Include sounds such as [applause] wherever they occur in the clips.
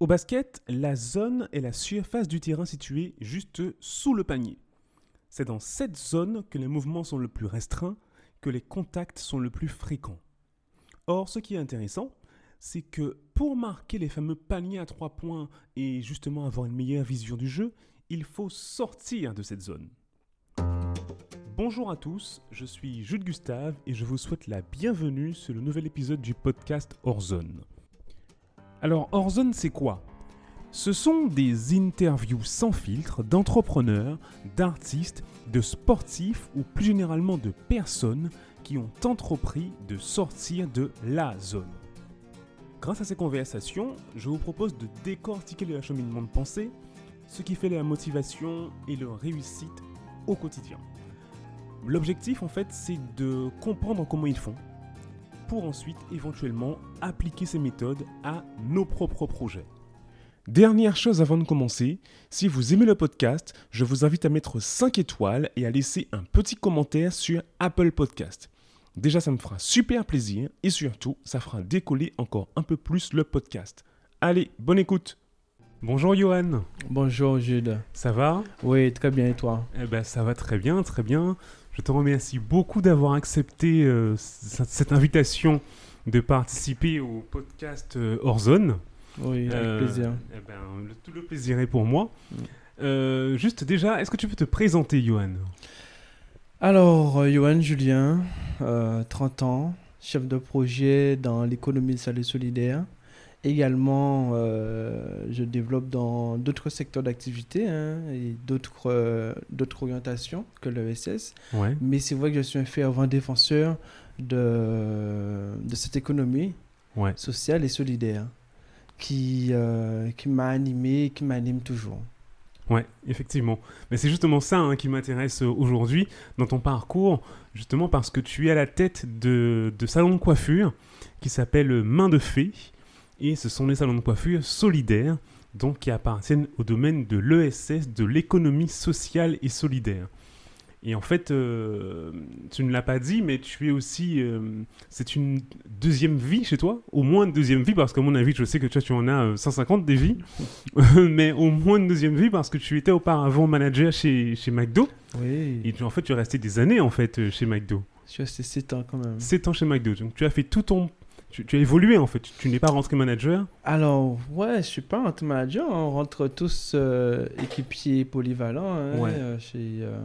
Au basket, la zone est la surface du terrain située juste sous le panier. C'est dans cette zone que les mouvements sont le plus restreints, que les contacts sont le plus fréquents. Or, ce qui est intéressant, c'est que pour marquer les fameux paniers à trois points et justement avoir une meilleure vision du jeu, il faut sortir de cette zone. Bonjour à tous, je suis Jules Gustave et je vous souhaite la bienvenue sur le nouvel épisode du podcast Horzone. Alors Horzone c'est quoi? Ce sont des interviews sans filtre d'entrepreneurs, d'artistes, de sportifs ou plus généralement de personnes qui ont entrepris de sortir de la zone. Grâce à ces conversations, je vous propose de décortiquer le cheminement de pensée, ce qui fait la motivation et leur réussite au quotidien. L'objectif, en fait, c'est de comprendre comment ils font, pour ensuite éventuellement appliquer ces méthodes à nos propres projets. Dernière chose avant de commencer, si vous aimez le podcast, je vous invite à mettre 5 étoiles et à laisser un petit commentaire sur Apple Podcast. Déjà, ça me fera super plaisir et surtout, ça fera décoller encore un peu plus le podcast. Allez, bonne écoute Bonjour Johan Bonjour Jude. Ça va? Oui, très bien et toi? Eh ben ça va très bien, très bien. Je te remercie beaucoup d'avoir accepté euh, cette invitation de participer au podcast euh, Horzone. Oui, avec euh, plaisir. Eh ben, tout le plaisir est pour moi. Mm. juste déjà, est-ce que tu peux te présenter, Johan? Alors, Johan Julien, 30 ans, chef de projet dans l'économie de et solidaire. Également, euh, je développe dans d'autres secteurs d'activité hein, et d'autres euh, d'autres orientations que l'ESS. Ouais. Mais c'est vrai que je suis un fervent défenseur de, de cette économie sociale et solidaire qui, euh, qui m'a animé et qui m'anime toujours. Ouais, effectivement. Mais c'est justement ça hein, qui m'intéresse aujourd'hui dans ton parcours, justement parce que tu es à la tête de, de salon de coiffure qui s'appelle Main de Fée et ce sont des salons de coiffure solidaires, donc qui appartiennent au domaine de l'ESS, de l'économie sociale et solidaire. Et en fait, euh, tu ne l'as pas dit, mais tu es aussi. Euh, c'est une deuxième vie chez toi, au moins une deuxième vie, parce qu'à mon avis, je sais que toi, tu en as 150 euh, des vies, [laughs] mais au moins une deuxième vie, parce que tu étais auparavant manager chez, chez McDo. Oui. Et en fait, tu es resté des années en fait chez McDo. Je suis resté 7 ans quand même. 7 ans chez McDo. Donc tu as fait tout ton tu, as évolué en fait, tu, n'es pas rentré manager Alors, ouais, je suis pas rentré manager, on rentre tous euh, équipiers polyvalents hein, euh, chez, euh,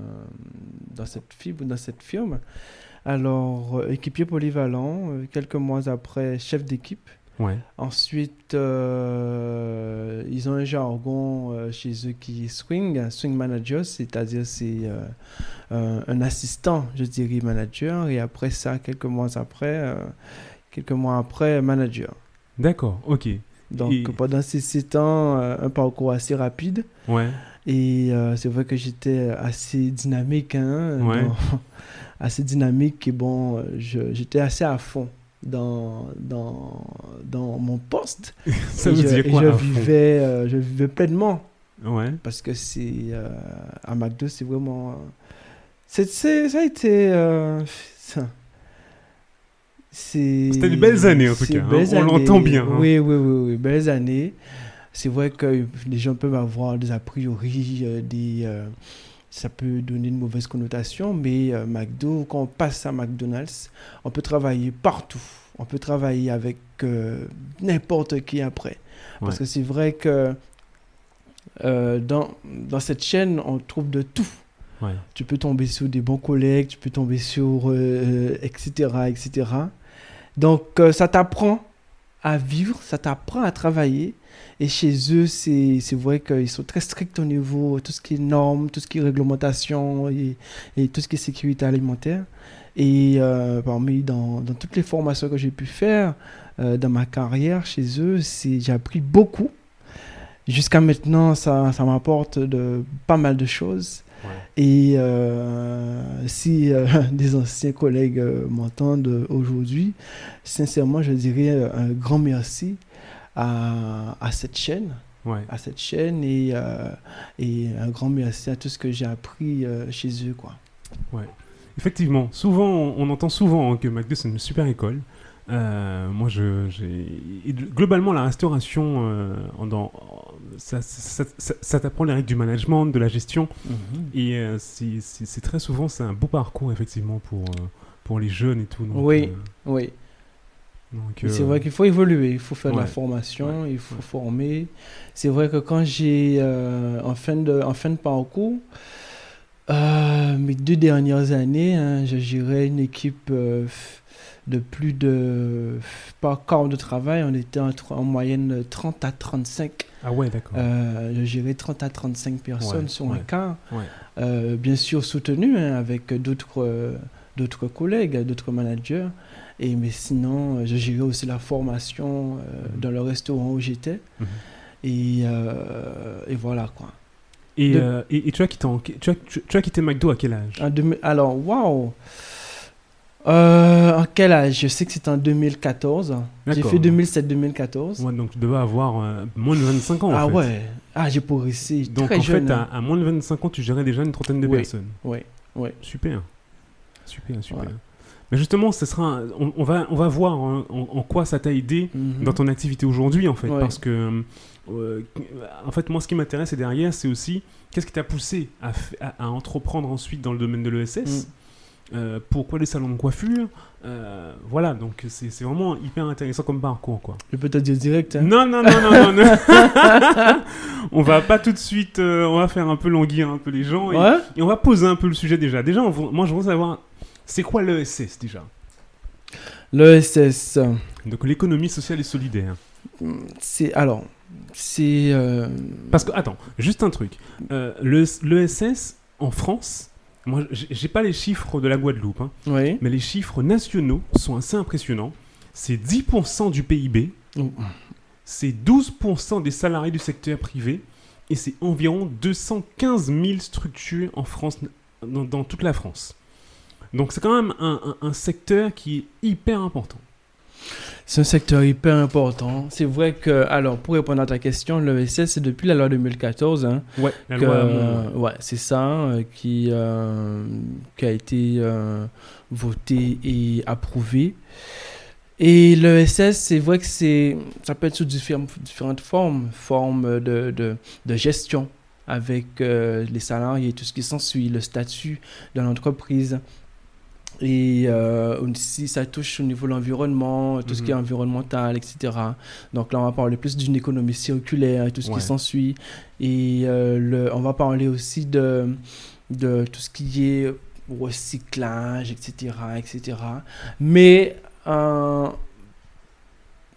dans, cette fibre, dans cette firme. Alors, équipier polyvalent, quelques mois après, chef d'équipe. Ouais. Ensuite, ils ont un jargon chez eux qui est swing, swing manager, c'est-à-dire c'est un assistant, je dirais, manager. Et après ça, quelques mois après, quelques mois après, manager. D'accord, ok. Donc pendant ces sept ans, euh, un parcours assez rapide. Ouais. Et euh, c'est vrai que j'étais assez dynamique, hein, ouais. [laughs] assez dynamique et bon, j'étais assez à fond dans, dans, dans mon poste. [laughs] Ça veut dire quoi je vivais, euh, je vivais pleinement. Ouais. Parce que c'est à McDo, c'est vraiment. c'est ça a été. C'était de belles années en tout cas, hein. on l'entend bien. Hein. Oui, oui, oui, oui, belles années. C'est vrai que les gens peuvent avoir des a priori, euh, des, euh, ça peut donner une mauvaise connotation, mais euh, McDo, quand on passe à McDonald's, on peut travailler partout. On peut travailler avec n'importe qui après. Parce que c'est vrai que dans, dans cette chaîne, on trouve de tout. Tu peux tomber sur des bons collègues, tu peux tomber sur etc., etc. Donc, euh, ça t'apprend à vivre, ça t'apprend à travailler. Et chez eux, c'est vrai qu'ils sont très stricts au niveau tout ce qui est normes, tout ce qui est réglementation et, tout ce qui est sécurité alimentaire. Et euh, parmi dans, toutes les formations que j'ai pu faire euh, dans ma carrière chez eux, j'ai appris beaucoup. Jusqu'à maintenant, ça, ça m'apporte pas mal de choses. Et euh, si euh, [laughs] des anciens collègues euh, m'entendent aujourd'hui, sincèrement, je dirais un grand merci à, à cette chaîne. à cette chaîne et, et un grand merci à tout ce que j'ai appris chez eux. Quoi. Ouais. Effectivement, souvent, on, entend souvent hein, que McDo c'est une super école, Euh, moi, je, globalement, la restauration, euh, en- ça, ça, ça- ça t'apprend les règles du management, de la gestion. Et euh, c'est, très souvent, c'est un beau parcours, effectivement, pour, pour les jeunes et tout. donc, Oui. Oui. C'est vrai qu'il faut évoluer, il faut faire de la ouais, formation, il faut ouais. former. C'est vrai que quand j'ai, en, fin de, en fin de parcours, mes deux dernières années, hein, je gérais une équipe de plus de, par quart de travail, on était entre, en moyenne 30 à 35. Ah ouais, d'accord. Euh, je gérais 30 à 35 personnes Ouais, sur un ouais, quart. ouais. Euh, bien sûr soutenu hein, avec d'autres d'autres collègues, d'autres managers. Et, mais sinon, je gérais aussi la formation euh, Mhm. dans le restaurant où j'étais. Mhm. Et, euh, et voilà quoi. Et, de- et, et tu, as quitté tu, as, tu, tu as quitté McDo à quel âge? En 2000 alors, waouh! Euh, en quel âge? Je sais que c'est en 2014. J'ai fait 2007-2014. Ouais, donc tu devais avoir euh, moins de 25 ans. en ah fait. ouais, ah, j'ai progressé Donc très en jeune. fait, hein. à, à moins de 25 ans, tu gérais déjà une trentaine de Oui. personnes. Oui, oui. Super. Super, super. Mais justement, ce sera on, on va, on va voir en, en quoi ça t'a aidé Mhm. dans ton activité aujourd'hui, en fait. Ouais. Parce que, euh, en fait, moi, ce qui m'intéresse derrière, c'est aussi qu'est-ce qui t'a poussé à, f- à- à entreprendre ensuite dans le domaine de l'ESS Mm. Euh, Pourquoi les salons de coiffure Euh, Voilà, donc c'est vraiment hyper intéressant comme parcours, quoi. Je peux te dire direct. hein. Non, non, non, non, non, non. [laughs] on va pas tout de suite, euh, on va faire un peu languir un peu les gens et, Ouais? et on va poser un peu le sujet déjà. Déjà, on moi, je veux savoir, c'est quoi l'ESS déjà? L'ESS. Donc l'économie sociale et solidaire. C'est alors, c'est Parce que, attends, juste un truc. Euh, le- L'ESS en France, moi, j'ai pas les chiffres de la Guadeloupe, hein, oui. mais les chiffres nationaux sont assez impressionnants. C'est 10% du PIB, Oh. c'est 12% des salariés du secteur privé et c'est environ 215 000 structures en France, dans, dans toute la France. Donc c'est quand même un, un- un secteur qui est hyper important. C'est un secteur hyper important. C'est vrai que, alors, pour répondre à ta question, l'ESS, c'est depuis la loi 2014, hein, Ouais, la que, loi euh, ouais, c'est ça, euh, qui, euh, qui a été euh, voté et approuvé. Et l'ESS, c'est vrai que c'est, ça peut être sous différentes, formes, formes de, de, de gestion avec les salariés, tout ce qui s'ensuit, le statut de l'entreprise. Et euh, aussi, ça touche au niveau de l'environnement, tout ce qui est Mhm. environnemental, etc. Donc là, on va parler plus d'une économie circulaire et tout ce Ouais. qui s'ensuit. Et euh, le, on va parler aussi de, de tout ce qui est recyclage, etc. etc. Mais euh,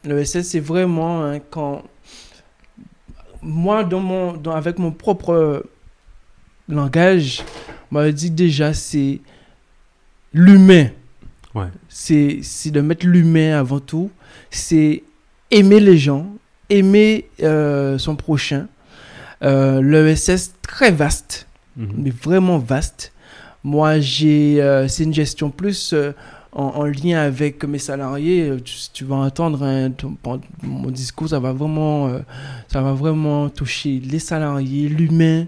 le SS, c'est vraiment hein, quand. Moi, dans mon, dans- avec mon propre langage, on m'a dit déjà, c'est l'humain. Ouais. C'est c'est de mettre l'humain avant tout. C'est aimer les gens, aimer euh, son prochain. Euh, le SS, très vaste Mhm. mais vraiment vaste. Moi, j'ai, euh, c'est une gestion plus euh, en, en lien avec mes salariés. Tu, tu vas entendre hein, ton- mon discours, ça va vraiment, ça va vraiment toucher les salariés, l'humain.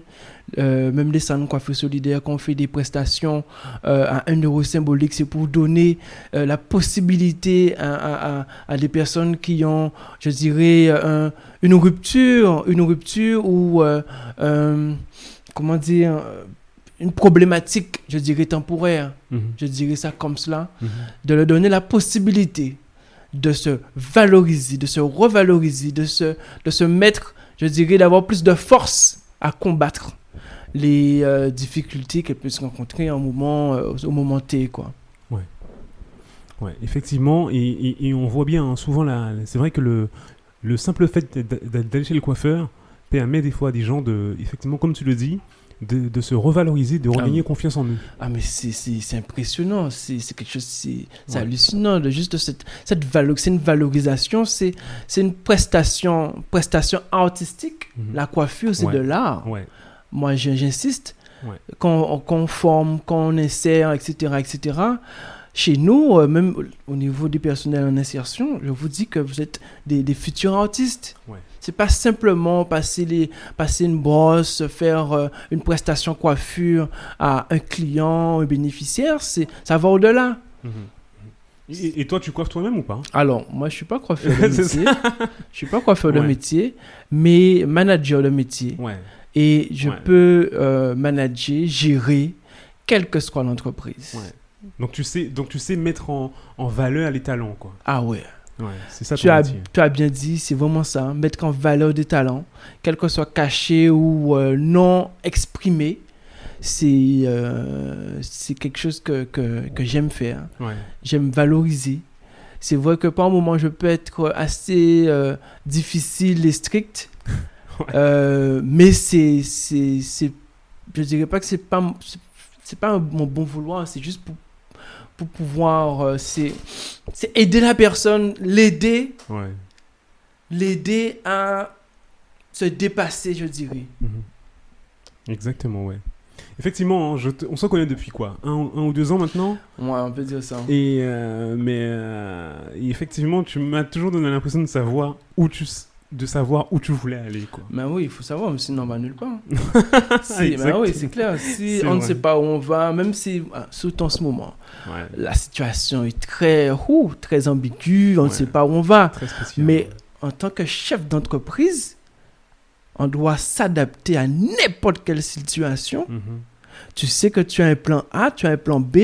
Euh, même les salons de coiffure solidaire, quand on fait des prestations euh, à 1 euro symbolique, c'est pour donner euh, la possibilité à, à- à- à des personnes qui ont, je dirais, un- une rupture, une rupture ou comment dire, une problématique, je dirais, temporaire, Mhm. je dirais ça comme cela, Mhm. de leur donner la possibilité de se valoriser, de se revaloriser, de se, de se mettre, je dirais, d'avoir plus de force à combattre les euh, difficultés qu'elles peuvent rencontrer en moment, euh, au moment T, quoi. Ouais, effectivement, et, et- et on voit bien hein, souvent, la, c'est vrai que le, le simple fait d'a- d'a- d'aller chez le coiffeur permet des fois à des gens de, effectivement, comme tu le dis, de, de se revaloriser, de regagner Ah. confiance en eux. Ah, mais c'est- impressionnant, c'est c'est quelque chose, c'est Ouais. hallucinant, de juste cette, cette valo- c'est une valorisation, c'est c'est une prestation, prestation artistique. Mhm. La coiffure, c'est Ouais. de l'art. Ouais, Moi, j'insiste, Ouais. quand, on- on forme, quand on insère, etc., etc., chez nous, euh, même au au niveau du personnel en insertion, je vous dis que vous êtes des, des futurs artistes. Ouais. C'est pas simplement passer, les, passer une brosse, faire euh, une prestation coiffure à un client, un bénéficiaire, c'est, ça va au-delà. Mhm. Et, toi, tu coiffes toi-même ou pas? Alors, moi, je suis pas coiffeur de [laughs] métier. Je suis pas coiffeur de métier, mais manager de métier. Ouais. Et je Ouais. peux euh, manager, gérer, quelle que soit l'entreprise. Ouais. Donc tu sais, donc tu sais mettre en, en valeur les talents, quoi. Ah ouais. Ouais, c'est ça Tu as, métier. tu as bien dit, c'est vraiment ça. hein. Mettre en valeur des talents, quel que soit caché ou euh, non exprimé, c'est euh, quelque chose que, que, que j'aime faire. Ouais. J'aime valoriser. C'est vrai que par moments, je peux être assez euh, difficile et strict. Euh, mais c'est, c'est, c'est, je dirais pas que c'est pas, c'est- c'est pas mon bon vouloir, c'est juste pour, pour pouvoir, euh, c'est, c'est aider la personne, l'aider, Ouais. l'aider à se dépasser, je dirais. Mhm. Exactement, ouais. Effectivement, hein, je te- on se connaît depuis quoi? Un, ou- un ou deux ans maintenant? Ouais, on peut dire ça. Et euh, mais euh, effectivement, tu m'as toujours donné l'impression de savoir où tu de savoir où tu voulais aller, quoi. Mais oui, il faut savoir, sinon on va nulle part. [laughs] Si, mais exact. oui, c'est clair. Si on ne sait pas où on va, même si, ah, surtout en ce moment, Ouais. la situation est très, ouh, très ambiguë, on ne sait pas où on va. Mais en tant que chef d'entreprise, on doit s'adapter à n'importe quelle situation. Mhm. Tu sais que tu as un plan A, tu as un plan B,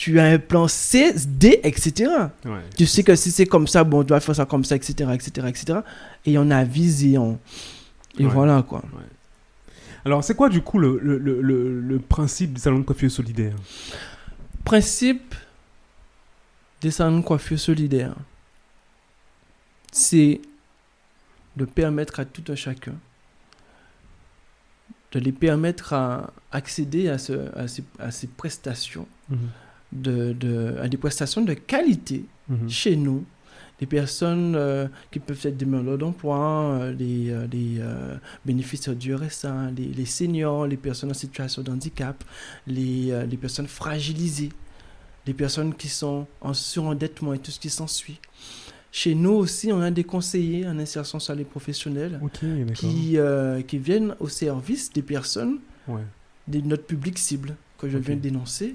tu as un plan C, D, etc. Ouais. Tu sais que si c'est comme ça, bon, on doit faire ça comme ça, etc., etc., etc. Et on avise et on... Et Ouais. voilà, quoi. Alors, c'est quoi du coup le, le, le, le, le principe des salons de coiffure solidaire Principe des salons de coiffure solidaire, c'est de permettre à tout un chacun de les permettre à accéder à, ce, à, ces, à ces prestations, Mhm. De, de- à des prestations de qualité Mhm. chez nous. Des personnes euh, qui peuvent être demandeurs d'emploi, euh, les, euh, les, euh, bénéficiaires du RSA, les, les seniors, les personnes en situation de handicap, les, les personnes fragilisées, les personnes qui sont en surendettement et tout ce qui s'ensuit. Chez nous aussi, on a des conseillers en insertion professionnelle Ok, d'accord. qui, euh, qui viennent au service des personnes Ouais. de notre public cible que je viens de dénoncer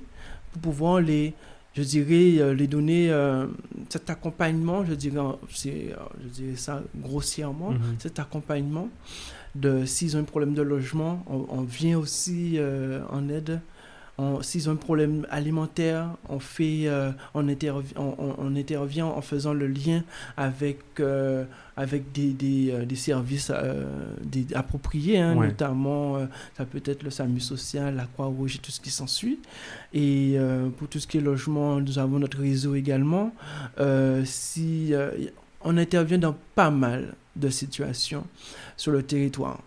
pour pouvoir les je dirais euh, les donner euh, cet accompagnement je dirais euh, je dirais ça grossièrement Mhm. cet accompagnement de s'ils ont un problème de logement on, on vient aussi euh, en aide s'ils ont un problème alimentaire on fait euh, on, intervi- on, on- on intervient en faisant le lien avec euh, avec des, des, euh, des services des, appropriés, hein, Ouais. notamment ça peut être le SAMU social, la Croix-Rouge et tout ce qui s'ensuit. Et pour tout ce qui est logement, nous avons notre réseau également. Si, on intervient dans pas mal de situations sur le territoire.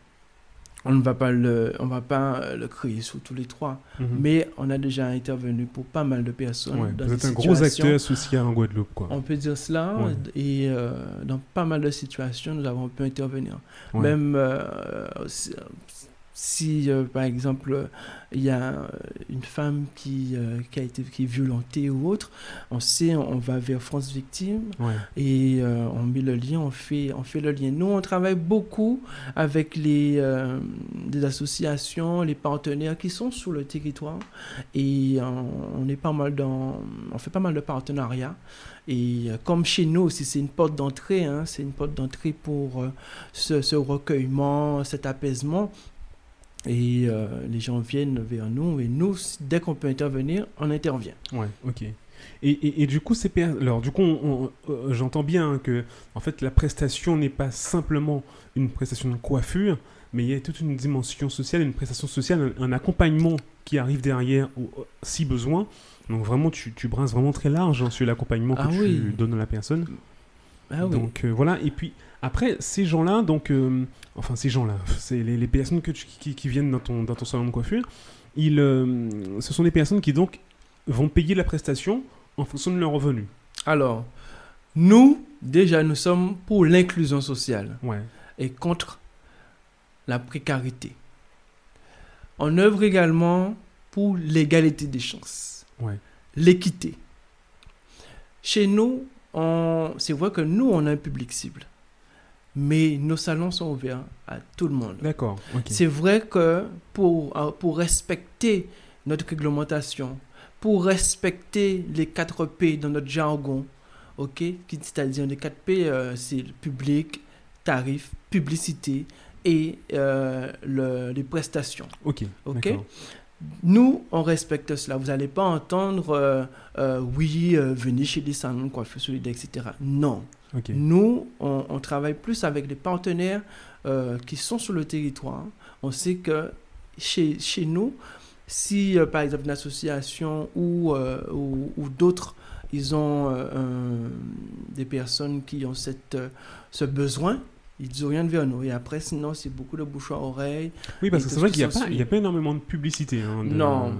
On ne va pas le, on va pas le créer sur tous les trois, Mhm. mais on a déjà intervenu pour pas mal de personnes. Ouais, dans vous êtes un gros acteur social en Guadeloupe, quoi. on peut dire cela. Ouais. Et euh, dans pas mal de situations, nous avons pu intervenir. Ouais. Même euh, si, euh, par exemple, il y a euh, une femme qui, euh, qui a été qui est violentée ou autre, on sait, on va vers France Victime Ouais. et euh, on met le lien, on fait, on fait le lien. Nous, on travaille beaucoup avec les des associations, les partenaires qui sont sur le territoire et on est pas mal dans, on fait pas mal de partenariats. Et comme chez nous aussi, c'est une porte d'entrée, hein, c'est une porte d'entrée pour ce, ce recueillement, cet apaisement. Et euh, les gens viennent vers nous et nous, dès qu'on peut intervenir, on intervient. Ouais, ok. Et, et, et du coup, c'est alors du coup, on- on- euh, j'entends bien hein, que en fait la prestation n'est pas simplement une prestation de coiffure, mais il y a toute une dimension sociale, une prestation sociale, un, un accompagnement qui arrive derrière ou- si besoin. Donc vraiment, tu, tu brasses vraiment très large hein, sur l'accompagnement que Ah tu oui. donnes à la personne. Ah oui. Donc euh, voilà, et puis après, ces gens-là, donc, euh, enfin ces gens-là, c'est les, les personnes que tu- qui, qui viennent dans ton, dans ton salon de coiffure, ils, euh, ce sont des personnes qui donc vont payer la prestation en fonction de leurs revenus. Alors, nous, déjà, nous sommes pour l'inclusion sociale Ouais, et contre la précarité. On œuvre également pour l'égalité des chances, ouais, l'équité. Chez nous, on- c'est vrai que nous, on a un public cible, mais nos salons sont ouverts à tout le monde. d'accord. C'est vrai que pour, euh, pour respecter notre réglementation, pour respecter les 4 P dans notre jargon. OK Qui- C'est-à-dire les 4 P, euh, c'est le public, tarif, publicité et euh, le- les prestations. Ok. Ok? Nous, on respecte cela. Vous n'allez pas entendre euh, oui, venez chez les salons de coiffure solidaire, etc. Non. Nous, on, on travaille plus avec des partenaires euh, qui sont sur le territoire. On sait que chez, chez nous, si euh, par exemple une association ou, euh, ou, ou d'autres, ils ont un- des personnes qui ont cette, ce besoin, ils orientent vers nous. Et après, sinon, c'est beaucoup de bouche à oreille. Oui, parce que c'est vrai qu'il n'y a, pas- y a pas énormément de publicité. hein, de- Non,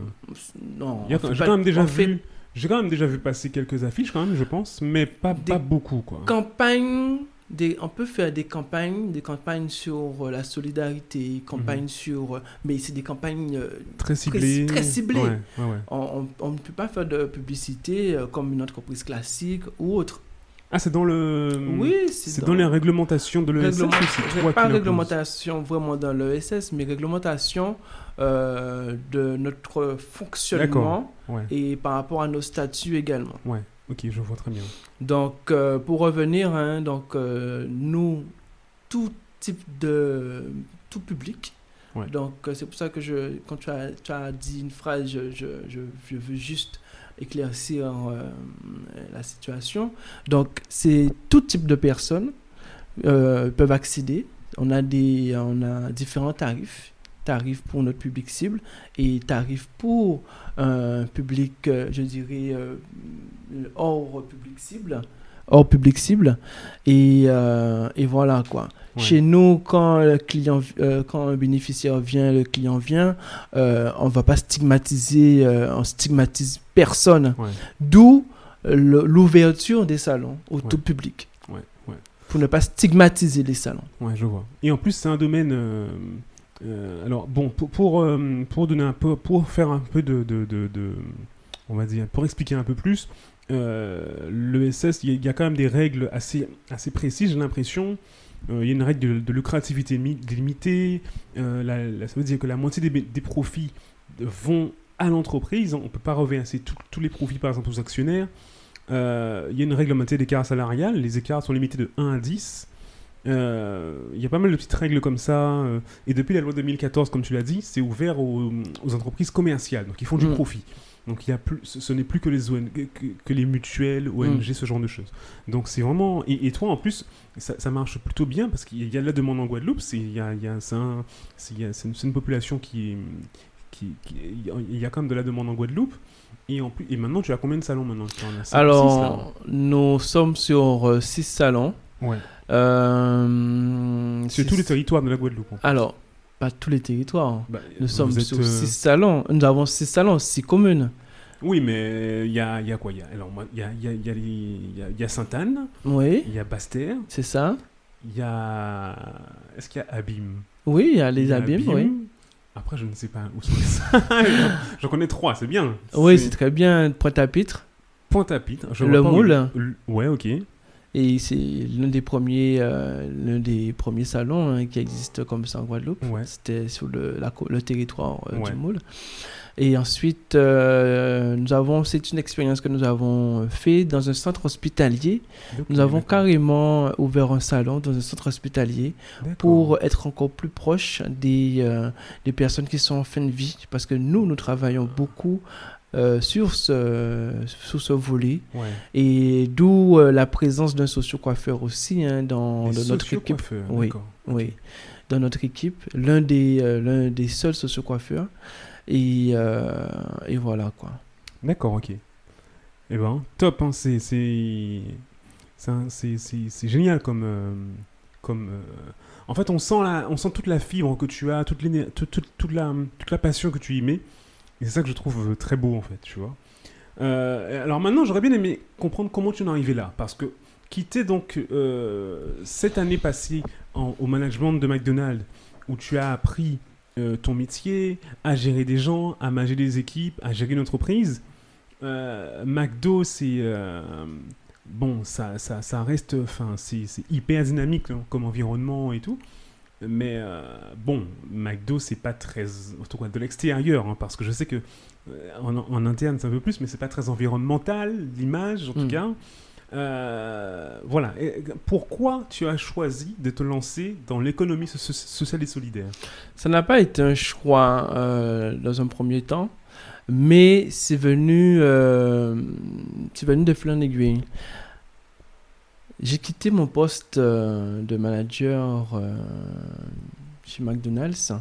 non. Il y a- on fait J'ai quand même déjà fait vu. J'ai quand même déjà vu passer quelques affiches quand même, je pense, mais pas, Des- pas beaucoup quoi. campagnes, des, on peut faire des campagnes, des campagnes sur euh, la solidarité, campagnes Mhm. sur, euh, mais c'est des campagnes, euh, Très ciblé. très ciblé. Ouais, ouais, ouais. on, ne peut pas faire de publicité comme une entreprise classique ou autre. Ah, c'est dans le. Oui, C'est dans les réglementations de l'ESS Réglement- ou pas réglementation vraiment dans l'ESS, mais réglementation euh, de notre fonctionnement Ouais, et par rapport à nos statuts également. ouais. Ok, je vois très bien. Donc, euh, pour revenir, hein, donc, euh, nous, tout type de. tout public. Ouais. Donc, c'est pour ça que je, quand tu as, tu as dit une phrase, je, je, je, je veux juste éclaircir euh, la situation. Donc, c'est tout type de personnes euh, peuvent accéder. On a, des, on a différents tarifs. Tarifs pour notre public cible et tarifs pour un public, euh, je dirais, euh, hors public cible. Hors public cible. Et, euh, et voilà quoi. Ouais. Chez nous, quand, le client, euh, quand un bénéficiaire vient, le client vient, euh, on ne va pas stigmatiser, euh, on stigmatise personne. Ouais, D'où l'ouverture des salons au Ouais. tout public. ouais, ouais. Pour ne pas stigmatiser les salons. Ouais, je vois. Et en plus, c'est un domaine. euh, euh, alors, bon, pour, pour, euh, pour donner un peu, pour faire un peu de, de, de- de- on va dire, pour expliquer un peu plus, l'ESS, il y, a- il y a quand même des règles assez, assez précises, j'ai l'impression. Euh, il y a une règle de, de lucrativité mi- limitée. euh, la- la- ça veut dire que la moitié des, profits vont à l'entreprise. On ne peut pas reverser tous les profits, par exemple, aux actionnaires. Euh, il y a une réglementation d'écart salarial. Les écarts sont limités de 1 à 10. Euh, Il y a pas mal de petites règles comme ça. euh, et depuis la loi 2014, comme tu l'as dit, c'est ouvert aux, aux entreprises commerciales. Donc ils font du Mm. profit. Donc il y a plus, ce, ce n'est plus que les, ONG, que, que les mutuelles, ONG, ce genre de choses. Donc c'est vraiment... Et, et toi, en plus, ça, ça marche plutôt bien parce qu'il y a de la demande en Guadeloupe. C'est un- une, population qui, est- qui, qui- Il y a quand même de la demande en Guadeloupe. Et, en plus, et maintenant, tu as combien de salons maintenant? As Alors, nous sommes sur 6 salons. Ouais. Euh, Sur tous les territoires de la Guadeloupe. en fait. Alors, pas tous les territoires. Bah, Nous sommes êtes, sur euh, 6 salons. Nous avons 6 salons, 6 communes. Oui, mais il y a, y a quoi? Il y a, alors, moi, il y a, il y a, il y a Sainte-Anne, Oui, il y a Basse-Terre, c'est ça. il y a... Est-ce qu'il y a Abîme? Oui, il y a les abîmes, oui. Après, je ne sais pas où sont les. [laughs] J'en connais trois, c'est bien. Oui, c'est très bien. Pointe-à-Pitre. Pointe-à-Pitre. Le où- Moule. le- Ouais, ok. Et c'est l'un des premiers, euh, l'un des premiers salons hein, qui existe comme ça en Guadeloupe. Ouais. C'était sur le, la co- le territoire euh, Ouais. du Moule. Et ensuite, euh, nous avons, c'est une expérience que nous avons fait dans un centre hospitalier. Nous avons carrément ouvert un salon dans un centre hospitalier pour être encore plus proche des, euh, des personnes qui sont en fin de vie. Parce que nous, nous travaillons beaucoup euh, sur, ce, sur ce volet. Ouais. Et d'où euh, la présence d'un socio-coiffeur aussi hein, dans, notre équipe. Oui. Oui, dans notre équipe, l'un des, euh, l'un des seuls socio-coiffeurs. Et, et voilà quoi. D'accord, ok. Eh ben, top, hein, c'est c'est c'est génial comme comme. En fait, on sent la, on sent toute la fibre que tu as, toute, toute, toute, toute la toute la passion que tu y mets. Et c'est ça que je trouve euh, très beau en fait, tu vois. Euh, alors maintenant, j'aurais bien aimé comprendre comment tu en es arrivé là, parce que quitter donc euh, cette année passée au management de McDonald's, où tu as appris ton métier, à gérer des gens, à manager des équipes, à gérer une entreprise. McDo, c'est bon, ça, ça, reste, enfin, c'est hyper dynamique hein, comme environnement et tout. Mais euh, bon, McDo, c'est pas très. En tout cas, de l'extérieur, hein, parce que je sais que euh, en, en interne, c'est un peu plus, mais c'est pas très environnemental, l'image, en tout Mm. cas. Euh, voilà. Et pourquoi tu as choisi de te lancer dans l'économie so- so- sociale et solidaire? Ça n'a pas été un choix dans un premier temps, mais c'est venu, c'est venu de fil en aiguille. J'ai quitté mon poste euh, de manager euh, chez McDonald's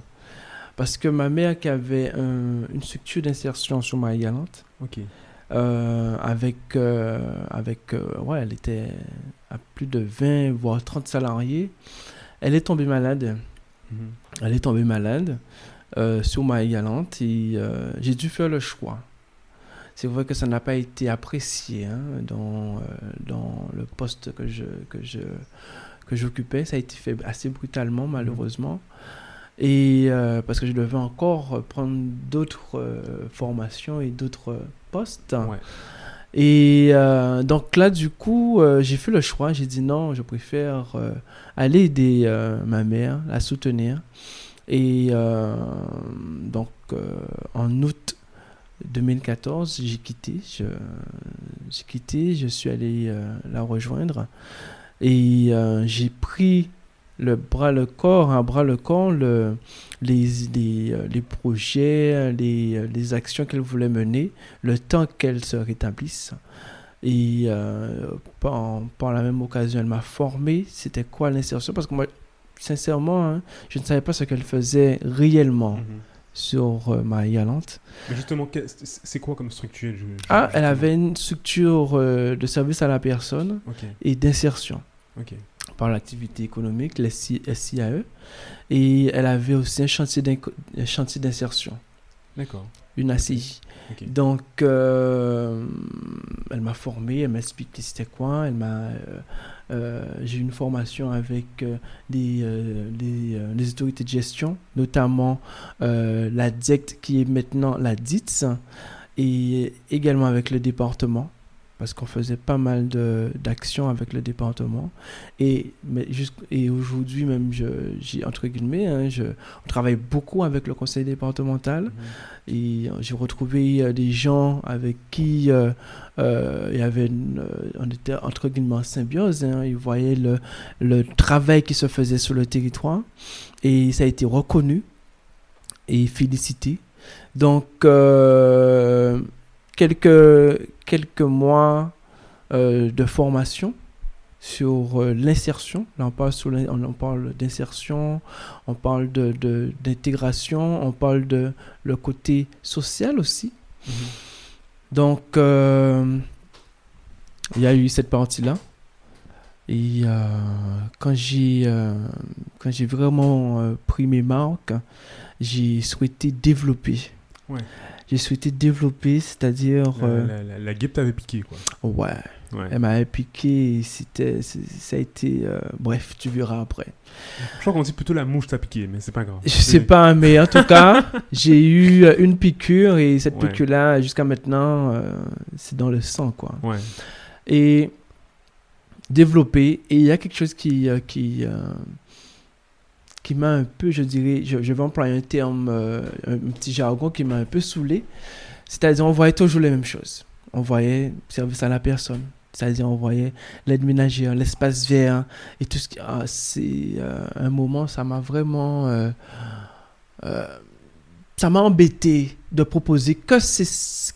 parce que ma mère qui avait un- une structure d'insertion sur ma galante Ok. euh, avec, euh, avec euh, ouais, elle était à plus de 20 voire 30 salariés. Elle est tombée malade. Mhm. Elle est tombée malade sur ma galante et j'ai dû faire le choix. C'est vrai que ça n'a pas été apprécié hein, dans, euh, dans le poste que je que je que j'occupais. Ça a été fait assez brutalement malheureusement. Et euh, parce que je devais encore prendre d'autres euh, formations et d'autres postes. Ouais. Et euh, donc là, du coup, j'ai fait le choix. J'ai dit non, je préfère aller aider ma mère, la soutenir. Et donc, en août 2014, j'ai quitté. J'ai quitté, je suis allé euh, la rejoindre. Et euh, j'ai pris le bras le corps, un bras le corps, le, les, les, euh, les projets, les, les actions qu'elle voulait mener, le temps qu'elle se rétablisse. Et euh, par, la même occasion, elle m'a formé. C'était quoi l'insertion? Parce que moi, sincèrement, hein, je ne savais pas ce qu'elle faisait réellement Mhm. Sur euh, ma galante. Mais justement, c'est quoi comme structure je- je- Ah, elle avait une structure euh, de service à la personne et d'insertion par l'activité économique, les SI- SIAE. Et elle avait aussi un chantier d'insertion, D'accord. une ACI. Donc, euh, elle m'a formé, elle m'a expliqué c'était quoi. Elle m'a, euh, j'ai eu une formation avec euh, euh, des, euh, autorités de gestion, notamment euh, la DIECT qui est maintenant la DITS, et également avec le département, parce qu'on faisait pas mal d'actions avec le département. Et, mais et aujourd'hui, même, je, j'ai, entre guillemets, hein, je, on travaille beaucoup avec le conseil départemental. Mhm. Et euh, j'ai retrouvé euh, des gens avec qui euh, euh, il y avait une, on était entre guillemets en symbiose. Hein, ils voyaient le, le travail qui se faisait sur le territoire et ça a été reconnu et félicité. Donc, quelques, quelques mois euh, de formation sur euh, l'insertion. Là, on parle, sur l'in- on, on parle d'insertion, on parle de, d'intégration, on parle de le côté social aussi. Mhm. Donc, euh, il y a eu cette partie-là. Et quand j'ai quand j'ai vraiment pris mes marques, j'ai souhaité développer. Ouais. J'ai souhaité développer, c'est-à-dire... La, euh, la, la, la guêpe t'avait piqué, quoi. ouais, Ouais. elle m'a piqué, c'était, ça a été... euh, bref, tu verras après. Je crois qu'on dit plutôt la mouche t'a piqué, mais c'est pas grave. Je sais pas, mais en tout cas, [laughs] j'ai eu euh, une piqûre et cette Ouais. piqûre-là, jusqu'à maintenant, euh, c'est dans le sang, quoi. Ouais. Et développer, et il y a quelque chose qui, qui, qui m'a un peu, je dirais, je, je vais employer un terme, euh, un petit jargon qui m'a un peu saoulé. C'est-à-dire, on voyait toujours les mêmes choses. On voyait service à la personne. C'est-à-dire, on voyait l'aide ménagère, l'espace vert et tout ce qui. ah, c'est euh, un moment, ça m'a vraiment. euh, ça m'a embêté de proposer que ces,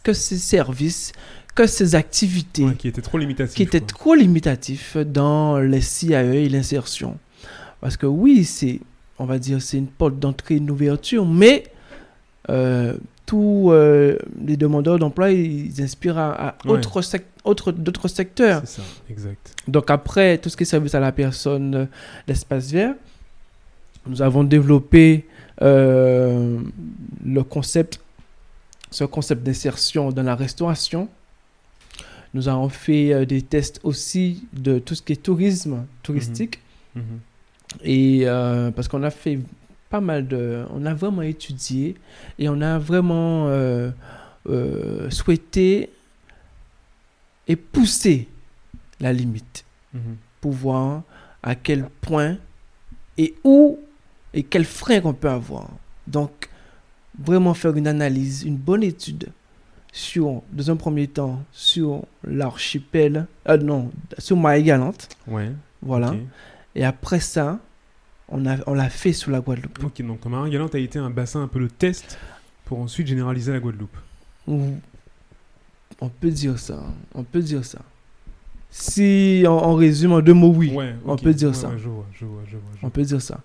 que ces services, que ces activités Ouais, qui était trop limitatif. qui quoi. trop limitatif dans les CAE et l'insertion. Parce que oui, c'est, on va dire, c'est une porte d'entrée, une ouverture, mais euh, tous euh, les demandeurs d'emploi, ils inspirent à, à Ouais. autres sec- autres- d'autres secteurs. C'est ça, exact. Donc après, tout ce qui est service à la personne, euh, l'espace vert, nous avons développé euh, le concept, ce concept d'insertion dans la restauration. Nous avons fait des tests aussi de tout ce qui est tourisme touristique. Mhm. Et euh, parce qu'on a fait pas mal de... On a vraiment étudié et on a vraiment euh, euh, souhaité et poussé la limite Mhm. pour voir à quel point et où et quels freins qu'on peut avoir. Donc, vraiment faire une analyse, une bonne étude sur, dans un premier temps, sur l'archipel, euh, non, sur Maï Galante. Ouais. Voilà. Et après ça, on a, on l'a fait sur la Guadeloupe. Ok, donc Marin Galante a été un bassin un peu de test pour ensuite généraliser la Guadeloupe. Ou- On peut dire ça. On peut dire ça. Si on, on résume en deux mots, oui. Ouais, on peut dire Ouais, ça. ouais, je vois, je vois, je vois. On peut dire ça.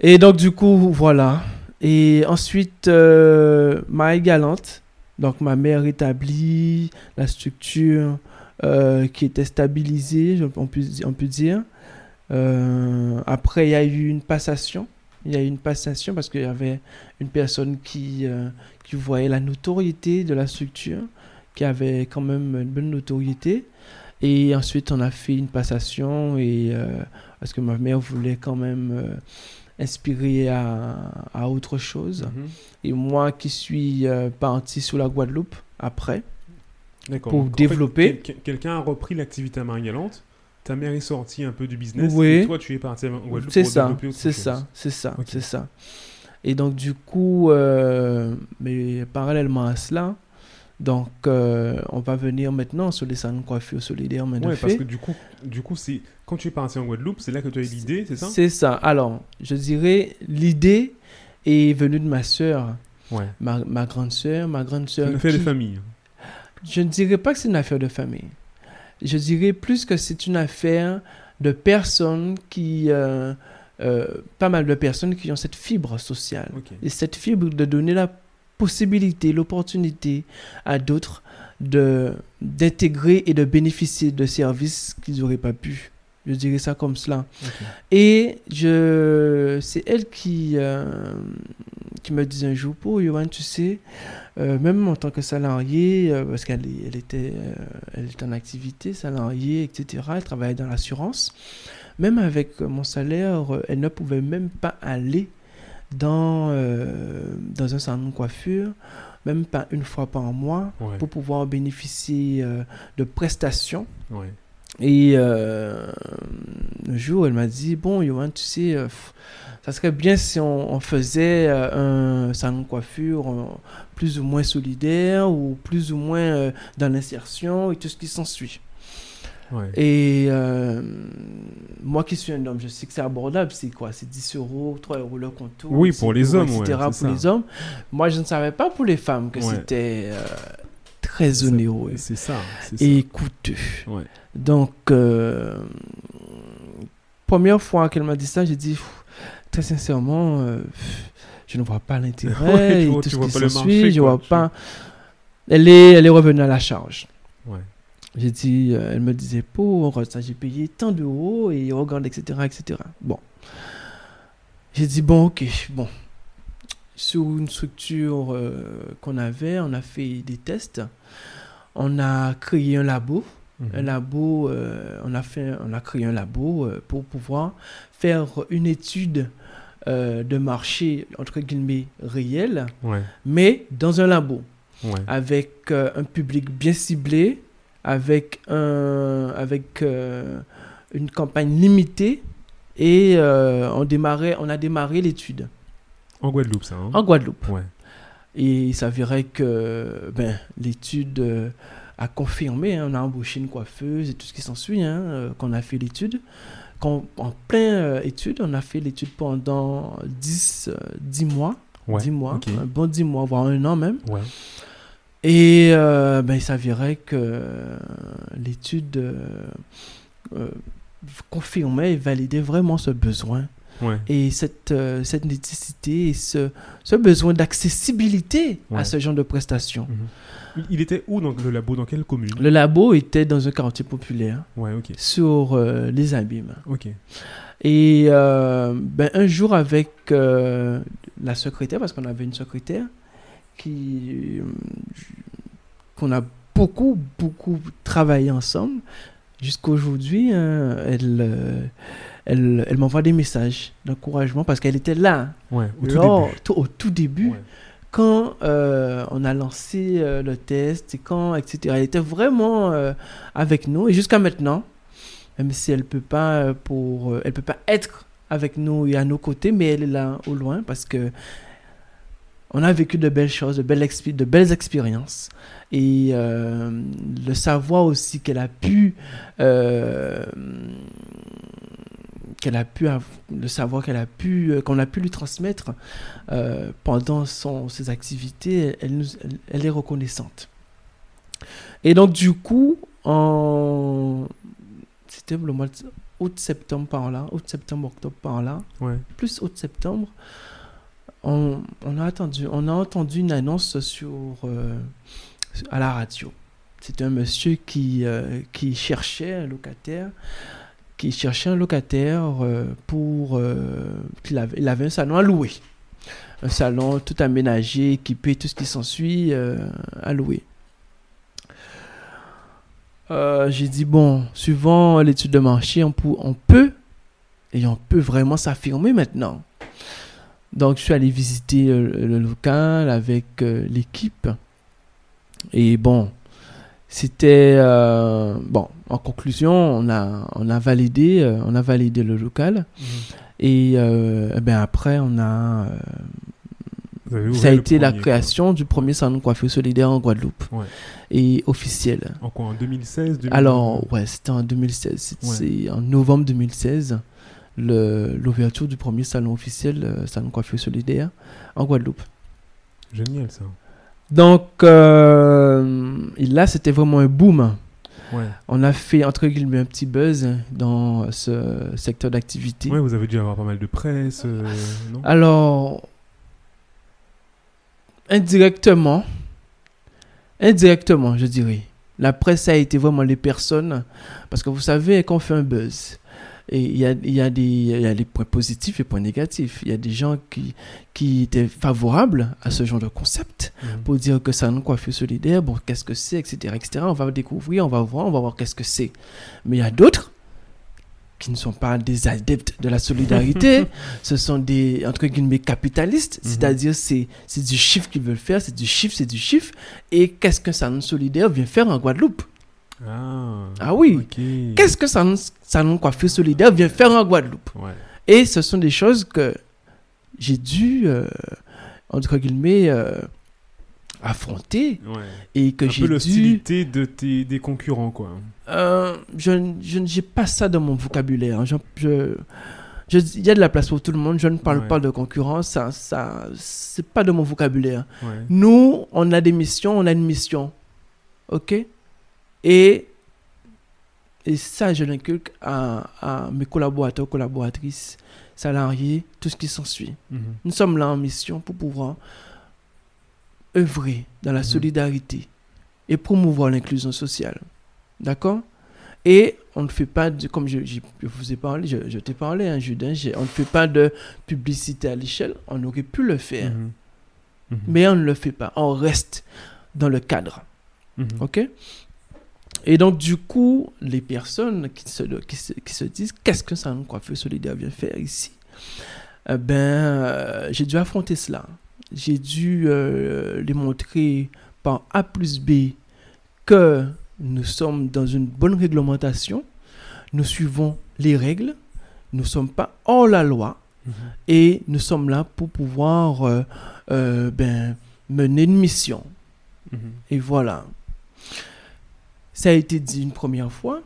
Et donc, du coup, voilà. Et ensuite, euh, Maï Galante. Donc, ma mère établit la structure euh, qui était stabilisée, je- on peut, on peut dire. Euh, après, il y a eu une passation. Il y a eu une passation parce qu'il y avait une personne qui, euh, qui voyait la notoriété de la structure, qui avait quand même une bonne notoriété. Et ensuite, on a fait une passation et euh, parce que ma mère voulait quand même inspirer à, à autre chose. Mhm. Et moi qui suis euh, parti sur la Guadeloupe après, pour en développer. quel- quelqu'un a repris l'activité à Marin Galante. Ta mère est sortie un peu du business. Oui. Et toi, tu es parti en Guadeloupe c'est ça, c'est ça, c'est ça, c'est ça. Et donc du coup, euh, mais parallèlement à cela, donc euh, on va venir maintenant sur les salons de coiffure solidaires fée. parce que du coup, du coup c'est quand tu es parti en Guadeloupe, c'est là que tu as eu l'idée, c'est ça? C'est ça. Alors, je dirais, l'idée est venue de ma sœur, Ouais. ma, ma grande sœur, ma grande sœur. une affaire de famille. Je ne dirais pas que c'est une affaire de famille. Je dirais plus que c'est une affaire de personnes qui... euh, euh, pas mal de personnes qui ont cette fibre sociale. Et cette fibre de donner la possibilité, l'opportunité à d'autres de d'intégrer et de bénéficier de services qu'ils n'auraient pas pu. Je dirais ça comme cela. Et je, c'est elle qui, euh, qui me disait un jour, pour Yohan, tu sais, euh, même en tant que salarié, euh, parce qu'elle elle était, elle était en activité, salariée, etc., elle travaillait dans l'assurance, même avec mon salaire, elle ne pouvait même pas aller dans, dans un salon de coiffure, même pas une fois par mois, Ouais. pour pouvoir bénéficier de prestations. Ouais. Et euh, un jour, elle m'a dit Bon, Johan, tu sais, euh, ça serait bien si on, on faisait euh, un salon de coiffure euh, plus ou moins solidaire ou plus ou moins euh, dans l'insertion et tout ce qui s'ensuit. Ouais. Et moi qui suis un homme, je sais que c'est abordable. C'est quoi? C'est 10 euros, 3 euros le contour. Oui, 6 pour les euros, hommes, ouais, etc. c'est pour ça. les hommes. Moi, je ne savais pas pour les femmes que Ouais. c'était très onéreux C'est ça. c'est ça. et coûteux. Ouais. Donc, euh, première fois qu'elle m'a dit ça, j'ai dit, Pff, très sincèrement, euh, pff, je ne vois pas l'intérêt [laughs] Ouais, tu et vois- tout ce qui s'ensuit, je vois pas. Elle est, elle est revenue à la charge. Ouais. J'ai dit, euh, elle me disait, pour ça, j'ai payé tant d'euros et regarde, etc., etc. Bon. J'ai dit, bon, ok, bon. Sur une structure euh, qu'on avait, on a fait des tests. On a créé un labo Mhm. un labo, euh, on, a fait, on a créé un labo euh, pour pouvoir faire une étude euh, de marché, entre guillemets, réel, Ouais. mais dans un labo, Ouais. avec un public bien ciblé, avec, un, avec une campagne limitée, et on, démarrait, on a démarré l'étude En Guadeloupe, ça. Hein en Guadeloupe. Ouais. Et il s'avérait que ben, l'étude a confirmé, hein, on a embauché une coiffeuse et tout ce qui s'ensuit, hein, euh, qu'on a fait l'étude. En plein euh, étude, on a fait l'étude pendant 10, euh, 10 mois. Ouais. 10 mois, un bon 10 mois, voire un an même. Ouais. Et euh, ben, il s'avérait que euh, l'étude euh, euh, confirmait et validait vraiment ce besoin Ouais. et cette, euh, cette nécessité et ce, ce besoin d'accessibilité Ouais. à ce genre de prestations. Mhm. Il- était où dans le labo? Dans quelle commune? Le labo était dans un quartier populaire Ouais, ok. sur euh, les abîmes. Ok. Et euh, ben, un jour avec la secrétaire, parce qu'on avait une secrétaire qui qu'on a beaucoup, beaucoup travaillé ensemble. Jusqu'à aujourd'hui, hein, elle, elle, elle m'envoie des messages d'encouragement parce qu'elle était là Ouais. Au tout lors- début. tout- au tout début, Ouais. quand euh, on a lancé euh, le test et quand, etc. Elle était vraiment euh, avec nous et jusqu'à maintenant, même si elle peut pas pour, elle peut pas être avec nous et à nos côtés, mais elle est là au loin parce que on a vécu de belles choses, de belles, de belles expériences. Et euh, le savoir aussi qu'elle a pu, euh, qu'elle a pu, le savoir qu'elle a pu, euh, qu'on a pu lui transmettre pendant son, ses activités, elle, nous, elle, est reconnaissante. Et donc du coup, en c'était le mois août-septembre par là, août-septembre, octobre par là, plus août-septembre, on, a attendu, on a entendu une annonce sur, euh, à la radio. C'était un monsieur qui, euh, qui cherchait un locataire, qui cherchait un locataire euh, pour... qu'il avait, il avait un salon à louer. Un salon tout aménagé, équipé, tout ce qui s'ensuit à louer. J'ai dit, bon, suivant l'étude de marché, on, on peut, et on peut vraiment s'affirmer maintenant donc, je suis allé visiter le, local avec euh, l'équipe. Et bon, c'était. Euh, bon, en conclusion, on a, on a, validé, euh, on a validé le local. Mhm. Et, eh ben après, on a. ça a été la création du premier salon de coiffure solidaire en Guadeloupe. Et officiel. En quoi En 2016 Alors, ouais, c'était en 2016. C'est en novembre 2016 l'ouverture du premier salon officiel, euh, salon coiffure solidaire, en Guadeloupe. Génial ça. Donc euh, là, c'était vraiment un boom. On a fait, entre guillemets, un petit buzz dans ce secteur d'activité. Oui, vous avez dû avoir pas mal de presse, euh, non? Alors, indirectement, indirectement, je dirais. La presse a été vraiment les personnes, parce que vous savez, quand on fait un buzz, et il y a, y, a y a des points positifs et points négatifs. Il y a des gens qui, qui étaient favorables à ce genre de concept mhm. pour dire que ça nous coiffure solidaire, bon, qu'est-ce que c'est, etc., etc. On va découvrir, on va voir, on va voir qu'est-ce que c'est. Mais il y a d'autres qui ne sont pas des adeptes de la solidarité, [laughs] ce sont des, entre guillemets, capitalistes, mhm. c'est-à-dire c'est, c'est du chiffre qu'ils veulent faire, c'est du chiffre, c'est du chiffre, et qu'est-ce que ça solidaire vient faire en Guadeloupe? Ah, ah oui. Qu'est-ce que ça Salon Coiffure Solidaire vient faire en Guadeloupe Et ce sont des choses que j'ai dû, euh, entre guillemets, euh, affronter. Et que j'ai dû. l'hostilité de tes, des concurrents, quoi. Euh, je n'ai pas ça dans mon vocabulaire. Je, je, il y a de la place pour tout le monde. Je ne parle pas de concurrence. Ça, ça, c'est pas de mon vocabulaire. Nous, on a des missions. On a une mission. OK? Et, et ça, je l'inculque à, à, mes collaborateurs, collaboratrices, salariés, tout ce qui s'ensuit. Mhm. Nous sommes là en mission pour pouvoir œuvrer dans la mhm. solidarité et promouvoir l'inclusion sociale. D'accord? Et on ne fait pas, de, comme je, vous ai parlé, je, t'ai parlé, hein, Judin, on ne fait pas de publicité à l'échelle. On aurait pu le faire. Mhm. Mais on ne le fait pas. On reste dans le cadre. OK? Et donc, du coup, les personnes qui se, qui se, qui se disent qu'est-ce que ça, coiffeur solidaire vient faire ici? Eh Ben, euh, j'ai dû affronter cela. J'ai dû euh, les montrer par A plus B que nous sommes dans une bonne réglementation, nous suivons les règles, nous ne sommes pas hors la loi mhm. et nous sommes là pour pouvoir euh, ben, mener une mission. Mhm. Et voilà. Ça a été dit une première fois,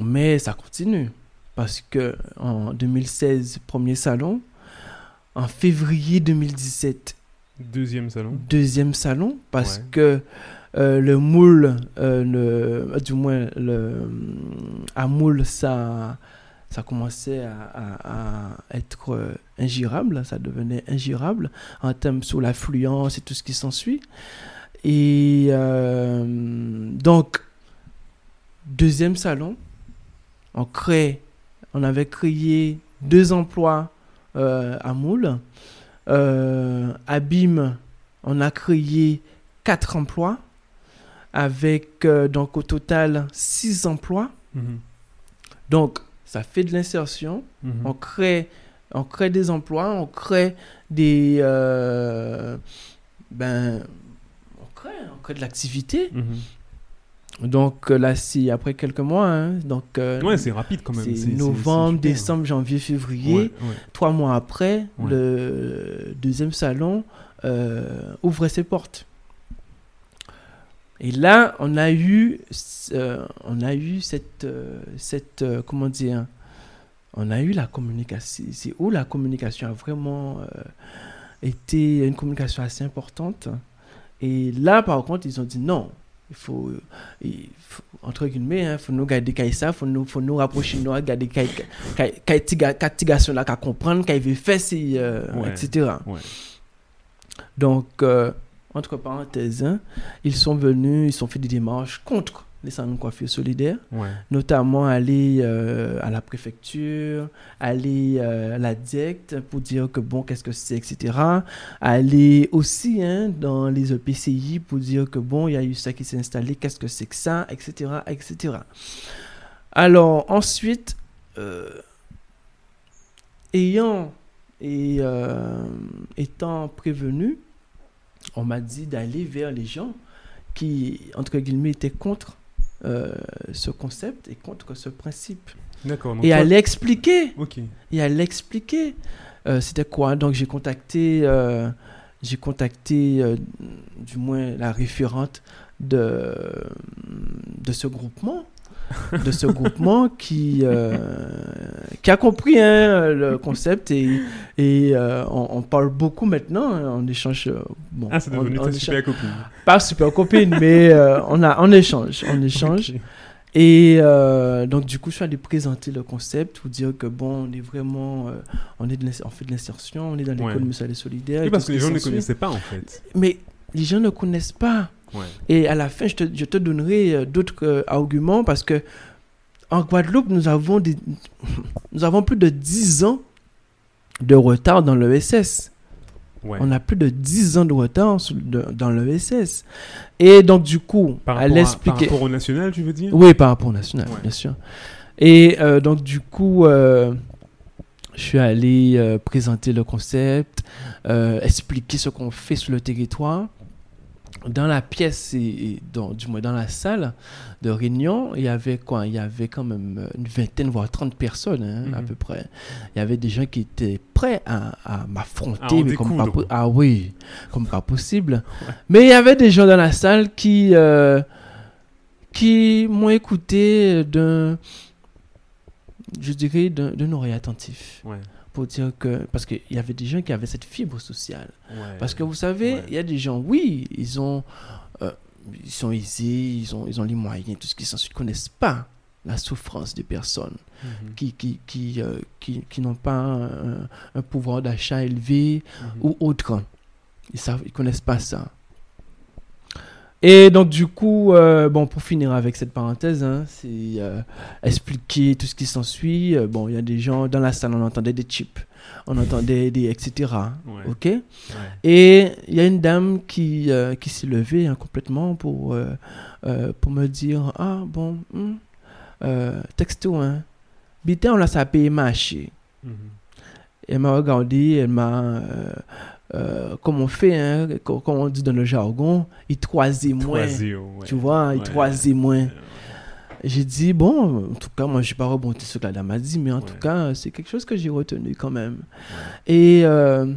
mais ça continue. Parce que en 2016, premier salon. En février 2017, deuxième salon. Deuxième salon, parce que euh, le moule, euh, le, du moins, le, à moule, ça, ça commençait à, être euh, ingérable, ça devenait ingérable en termes sur l'affluence et tout ce qui s'ensuit. Et euh, donc, deuxième salon, on crée, on avait créé deux emplois euh, à Moule. Euh, à BIM, on a créé quatre emplois avec donc au total six emplois. Mhm. Donc, ça fait de l'insertion. Mhm. On crée on crée des emplois, on crée des ben on crée de l'activité. Mhm. Donc euh, là, c'est après quelques mois. hein. donc, euh, Ouais, c'est rapide quand même. c'est novembre, super. décembre, janvier, février. Ouais, ouais. Trois mois après, Ouais. le deuxième salon euh, ouvrait ses portes. Et là, on a eu, euh, on a eu cette, euh, cette euh, comment dire, on a eu la communication. C'est où la communication a vraiment euh, été une communication assez importante. Et là, par contre, ils ont dit non. Il faut, il faut- entre guillemets, il faut nous garder comme ça, il faut nous, faut nous rapprocher, nous regarder quand garçon là, qu'à comprendre, qu'il veut faire, euh, Ouais. etc. Ouais. Donc, euh, entre parenthèses, hein, ils sont venus, ils ont fait des démarches contre les salons de coiffure solidaires, Ouais. notamment aller euh, à la préfecture, aller euh, à la DIECT pour dire que bon, qu'est-ce que c'est, etc. Aller aussi hein, dans les EPCI pour dire que bon, il y a eu ça qui s'est installé, qu'est-ce que c'est que ça, etc. etc. Alors, ensuite, euh, ayant et étant prévenu, on m'a dit d'aller vers les gens qui, entre guillemets, étaient contre ce concept et contre ce principe. D'accord. Et toi- à l'expliquer. Et à l'expliquer. Euh, C'était quoi? Donc j'ai contacté, euh, j'ai contacté euh, du moins la référente de, de ce groupement. De ce groupement qui, euh, qui a compris hein, le concept et, et euh, on, on parle beaucoup maintenant, hein, on échange. euh, bon, Ah, c'est devenu on ta super copine. Pas super copine, mais euh, on, a, on échange, on échange. Et donc, du coup, je suis allé présenter le concept pour dire que bon, on est vraiment. on, est de on fait de l'insertion, on est dans l'école Ouais. mutuelle et solidaire. Oui, parce que les gens ne connaissaient pas en fait. Mais les gens ne connaissent pas. Ouais. Et à la fin, je te, je te donnerai euh, d'autres euh, arguments parce que en Guadeloupe, nous avons, des, [laughs] nous avons plus de 10 ans de retard dans l'ESS. Ouais. On a plus de 10 ans de retard sur- de- dans l'ESS. Et donc, du coup, Par, par rapport au national, tu veux dire? Oui, par rapport au national, Ouais. bien sûr. Et euh, donc, du coup, euh, je suis allé euh, présenter le concept, expliquer ce qu'on fait sur le territoire. Dans la pièce, et, et dans, du moins dans la salle de réunion, il y avait quoi? Il y avait quand même euh, une vingtaine, voire 30 personnes, hein, à Mhm. peu près. Il y avait des gens qui étaient prêts à, m'affronter, mais comme pas, ah oui, comme pas possible. [laughs] Mais il y avait des gens dans la salle qui, euh, qui m'ont écouté d'un, je dirais, d'un d'un oreille attentif. Ouais. Pour dire que, parce qu'il y avait des gens qui avaient cette fibre sociale. ouais. Parce que vous savez, ouais. il y a des gens, oui, ils ont, euh, ils sont aisés, ils ont, ils ont les moyens, tout ce qui s'ensuit, ils connaissent pas la souffrance des personnes Mhm. qui, qui, qui, euh, qui, qui n'ont pas un, un pouvoir d'achat élevé Mhm. ou autre. Ils savent, ils connaissent pas ça. Et donc du coup, euh, bon, pour finir avec cette parenthèse, hein, c'est euh, expliquer tout ce qui s'ensuit. Euh, bon, il y a des gens dans la salle, on entendait des chips, on entendait des etc. Ouais. Ok? Ouais. Et il y a une dame qui, qui s'est levée hein, complètement pour, pour me dire Ah, bon, hmm, texto, hein. Bité, on l'a sapé marché. Mhm. Elle m'a regardé, elle m'a. Euh, comme on fait, hein, co- comme on dit dans le jargon, il troisait moins. Ouais. Tu vois, il Ouais. troisait moins. Ouais. J'ai dit, bon, en tout cas, moi, je n'ai pas rebondi sur ce que la dame a dit, mais en tout cas, c'est quelque chose que j'ai retenu quand même. Et euh,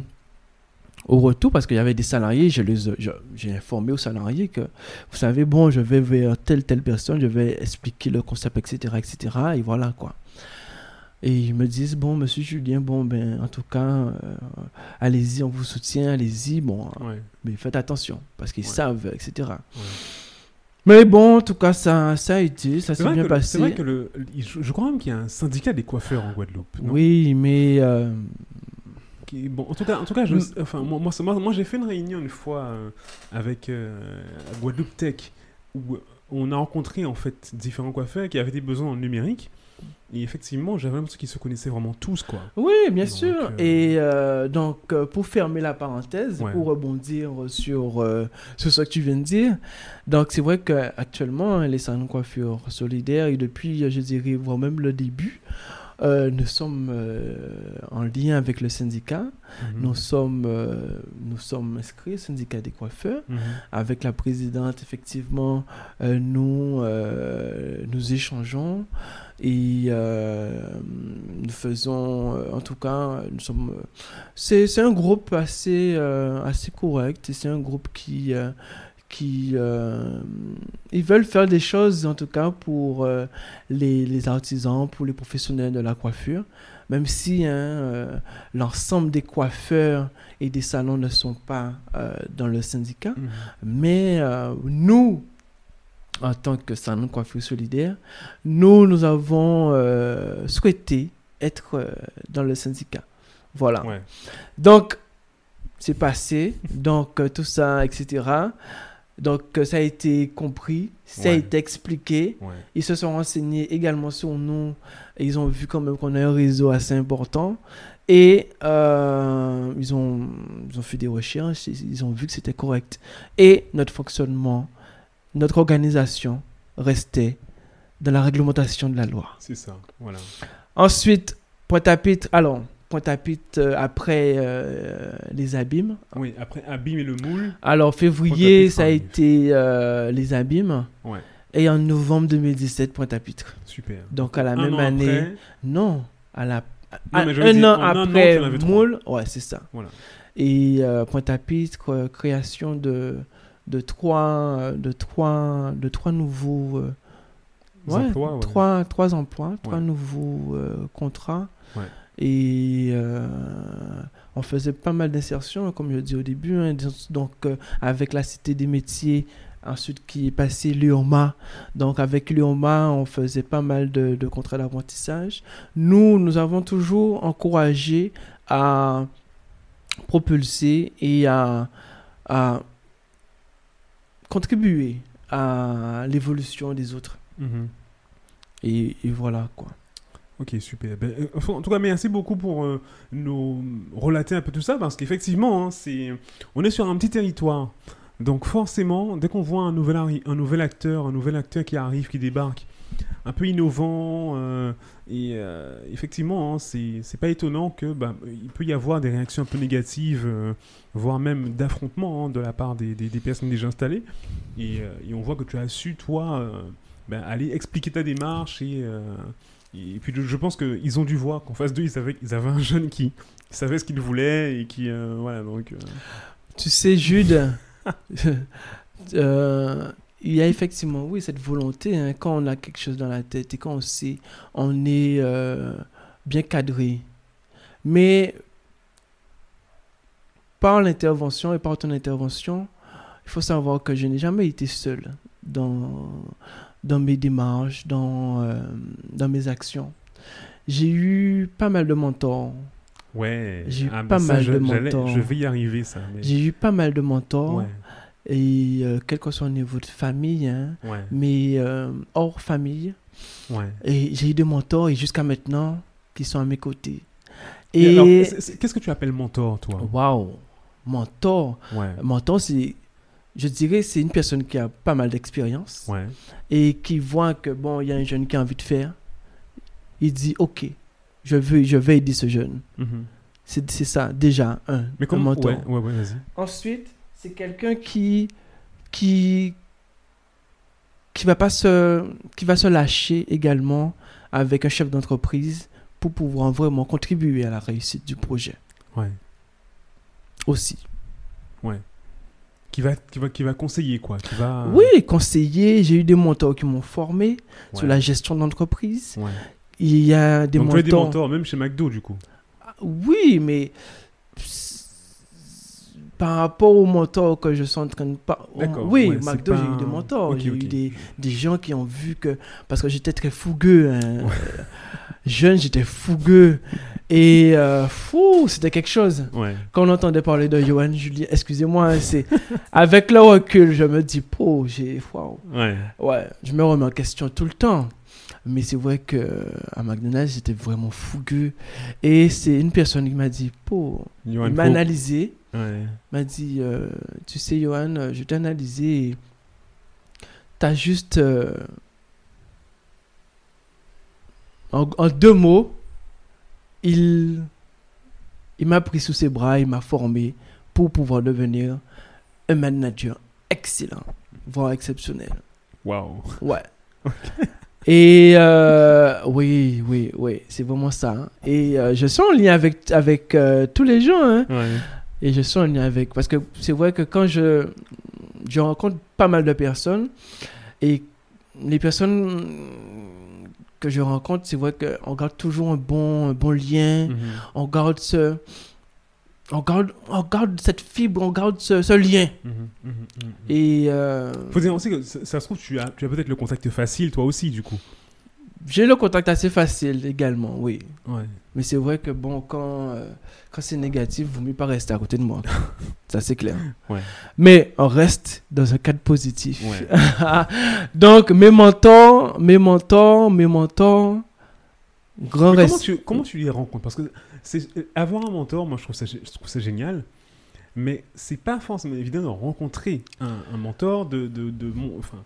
au retour, parce qu'il y avait des salariés, je les, je- j'ai informé aux salariés que, vous savez, bon, je vais vers telle, telle personne, je vais expliquer le concept, etc., etc., et voilà, quoi. Et ils me disent, bon, monsieur Julien, bon, ben, en tout cas, euh, allez-y, on vous soutient, allez-y, bon, Ouais. mais faites attention, parce qu'ils Ouais. savent, etc. Ouais. Mais bon, en tout cas, ça, ça a été, ça s'est bien que passé. c'est vrai que le, je, je crois même qu'il y a un syndicat des coiffeurs en Guadeloupe. non? Oui, mais euh, Qui- bon, en tout cas, en tout cas, je, Mm. enfin, moi, moi, moi, j'ai fait une réunion une fois euh, avec euh, Guadeloupe Tech où on a rencontré en fait différents coiffeurs qui avaient des besoins en numérique. Et effectivement, j'avais l'impression qu'ils se connaissaient vraiment tous, quoi. oui, bien Donc, sûr. euh, Et euh, donc, euh, pour fermer la parenthèse, Ouais. pour rebondir sur, sur ce que tu viens de dire, donc c'est vrai qu'actuellement, les salons de coiffure solidaires, et depuis, je dirais, voire même le début, euh, nous sommes euh, en lien avec le syndicat. Mhm. Nous sommes, euh, nous sommes inscrits au syndicat des coiffeurs. Mhm. Avec la présidente, effectivement, nous, nous échangeons et nous faisons, en tout cas, nous sommes. c'est, un groupe assez, assez correct et c'est un groupe qui. Qui euh, ils veulent faire des choses en tout cas pour euh, les, les artisans, pour les professionnels de la coiffure, même si hein, euh, l'ensemble des coiffeurs et des salons ne sont pas dans le syndicat. Mhm. Mais nous, en tant que salon de coiffure solidaire, nous, nous avons souhaité être dans le syndicat. Voilà. Ouais. Donc, c'est passé. Donc, tout ça, etc. Donc, euh, ça a été compris, ça a été expliqué. Ouais. Ils se sont renseignés également sur nous. Et ils ont vu quand même qu'on a un réseau assez important. Et euh, ils, ont, ils ont fait des recherches. Ils ils ont vu que c'était correct. Et notre fonctionnement, notre organisation restait dans la réglementation de la loi. C'est ça. Voilà. Ensuite, Pointe-à-Pitre. Alors, Pointe-à-Pitre, euh, après euh, les abîmes. Oui, après Abîme et le moule. Alors, février, ça a été euh, les abîmes. Ouais. Et en novembre 2017, Pointe-à-Pitre. Super. Donc, à la Un même an année. après, Non, à la, Non, mais je un an un après trois. Moule, ouais, c'est ça. Voilà. Et euh, Pointe-à-Pitre, création de, de, trois, de, trois, de trois nouveaux ouais, emplois, ouais. trois, trois emplois, trois nouveaux contrats. Ouais. Et euh, on faisait pas mal d'insertions, comme je dis au début. hein, donc, euh, avec la Cité des métiers, ensuite qui est passé l'UOMA. Donc, avec l'UOMA, on faisait pas mal de, de contrats d'apprentissage. Nous, nous avons toujours encouragé à propulser et à, à contribuer à l'évolution des autres. Mhm. Et, et voilà quoi. Ok, super. Ben, euh, en tout cas, merci beaucoup pour euh, nous relater un peu tout ça, parce qu'effectivement, hein, on est sur un petit territoire. Donc forcément, dès qu'on voit un nouvel, un nouvel acteur, un nouvel acteur qui arrive, qui débarque, un peu innovant, euh, et effectivement, hein, c'est, pas étonnant que bah, il peut y avoir des réactions un peu négatives, voire même d'affrontement hein, de la part des, des- personnes déjà installées. Et, on voit que tu as su, toi, ben, aller expliquer ta démarche et... et puis je- pense qu'ils ont dû voir qu'en face d'eux, ils avaient, ils avaient un jeune qui savait ce qu'il voulait et qui... euh, voilà, donc... euh, Tu sais, Jude, [laughs] euh, il y a effectivement, oui, cette volonté, hein, quand on a quelque chose dans la tête et quand on sait, on est bien cadré. Mais par l'intervention et par ton intervention, il faut savoir que je n'ai jamais été seul dans, dans mes démarches, dans, euh, dans mes actions. J'ai eu pas mal de mentors. Ouais. J'ai eu ah, pas ben ça, mal je- de mentors. Je vais y arriver, ça. mais- J'ai eu pas mal de mentors. Ouais, Et euh, quel que soit au niveau de famille, hein, ouais, mais euh, hors famille. ouais. Et j'ai eu des mentors et jusqu'à maintenant qui sont à mes côtés. Et qu'est-ce que tu appelles mentor, toi? Waouh, mentor. Ouais, Mentor, c'est, je dirais, c'est une personne qui a pas mal d'expérience ouais. et qui voit que bon, il y a un jeune qui a envie de faire. Il dit, ok, je veux, je vais aider ce jeune. Mhm. C'est, c'est ça déjà un, Mais comment... Ouais, ouais, ouais. Ensuite, c'est quelqu'un qui qui qui va pas se qui va se lâcher également avec un chef d'entreprise pour pouvoir vraiment contribuer à la réussite du projet Ouais. aussi. Qui va, qui, va, qui va conseiller, quoi. Qui va... Oui, conseiller, j'ai eu des mentors qui m'ont formé Ouais. sur la gestion d'entreprise. Ouais. Il y a des Donc, mentors. des mentors, même chez McDo, du coup. Oui, mais par rapport aux mentors que je suis en train de pas D'accord, oui ouais, McDo j'ai eu des mentors Ok, j'ai ok. eu des, des gens qui ont vu que parce que j'étais très fougueux hein. Jeune j'étais fougueux et euh, fou c'était quelque chose Ouais. quand on entendait parler de Johan Julien excusez-moi hein, c'est [laughs] avec le recul je me dis j'ai waouh Ouais. Ouais, je me remets en question tout le temps. Mais c'est vrai que à McDonald's, j'étais vraiment fougueux. Et c'est une personne qui m'a dit, il m'a analysé, Ouais. m'a dit, euh, tu sais, Johan, euh, je t'ai analysé. T'as juste. euh, en, en deux mots, il, il m'a pris sous ses bras, il m'a formé pour pouvoir devenir un manager excellent, voire exceptionnel. Waouh. Ouais. [laughs] Et euh, oui, oui, oui, c'est vraiment ça. hein. Et euh, je suis en lien avec, avec euh, tous les gens. hein. Ouais. Et je suis en lien avec. Parce que c'est vrai que quand je, je rencontre pas mal de personnes, et les personnes que je rencontre, c'est vrai qu'on garde toujours un bon, un bon lien. Mhm. On garde ce. On garde, on garde cette fibre, on garde ce, ce lien. Mhm, mhm, mhm. Et euh, Faut dire aussi que ça, ça se trouve, tu as, tu as peut-être le contact facile, toi aussi, du coup. J'ai le contact assez facile également, oui. Ouais. Mais c'est vrai que bon, quand, euh, quand c'est négatif, vaut mieux pas rester à côté de moi. [laughs] Ça, c'est clair. Ouais. Mais on reste dans un cadre positif. Ouais. [laughs] Donc, mes mentors, mes mentors, mes mentors, grand Mais comment, respect. tu, comment tu les rencontres? Parce que c'est, avoir un mentor, moi, je trouve ça, je trouve ça génial. Mais c'est pas forcément évident de rencontrer un, un mentor, de, de, de mon- enfin,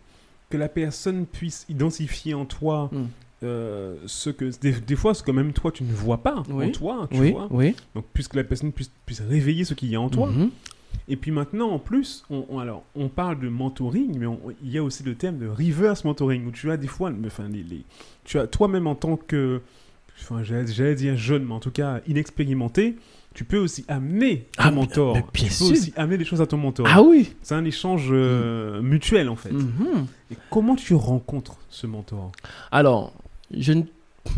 que la personne puisse identifier en toi Hmm. euh, ce que des, des fois ce que même toi tu ne vois pas Oui. en toi, tu Oui, vois. oui. Donc puisque la personne puisse, puisse réveiller ce qu'il y a en toi. Mhm. Et puis maintenant, en plus, on, on- alors, on parle de mentoring, mais on- il y a aussi le terme de reverse mentoring, où tu as des fois, enfin, les, les- tu as toi-même en tant que, enfin, j'allais dire jeune, mais en tout cas inexpérimenté, tu peux aussi amener ton Ah, mentor. mais tu peux sûr. aussi amener des choses à ton mentor. Ah oui. C'est un échange euh, mutuel, en fait. Mhm. Et comment tu rencontres ce mentor? Alors, je ne... [laughs]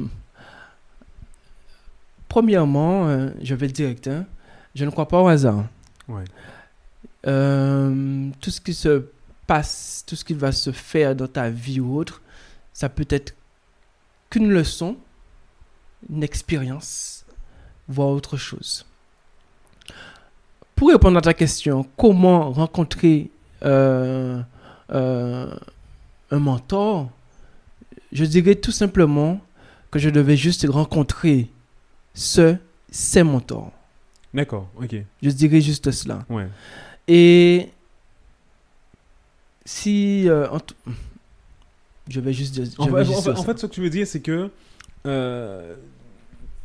Premièrement, euh, je vais être direct, hein, je ne crois pas au hasard. Ouais. Euh, tout ce qui se passe, tout ce qui va se faire dans ta vie ou autre, ça peut être qu'une leçon, une expérience, voire autre chose. Pour répondre à ta question, comment rencontrer euh, euh, un mentor, je dirais tout simplement que je devais juste rencontrer ce, ces mentors. D'accord, ok. Je dirais juste cela. Ouais. Et si... euh, en Je vais juste dire... je En, vais fait, juste en ce que tu veux dire, c'est que euh,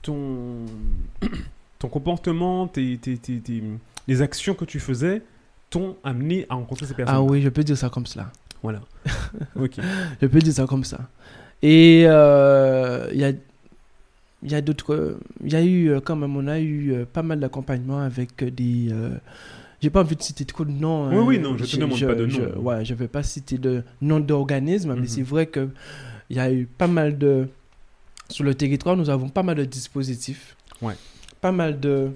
ton, ton comportement, tes, tes- tes- les actions que tu faisais t'ont amené à rencontrer ces personnes. Ah oui, je peux dire ça comme cela. Voilà. [laughs] ok. Je peux dire ça comme ça. Et euh, il y a... Il y a d'autres... Il y a eu euh, quand même... On a eu euh, pas mal d'accompagnements avec des... euh, j'ai pas envie de citer trop de noms. Oui, hein. oui, non, je te demande pas de je- noms. ouais, je vais pas citer de nom d'organisme, mais Mhm. c'est vrai que il y a eu pas mal de... Sur le territoire, nous avons pas mal de dispositifs. Ouais. Pas mal de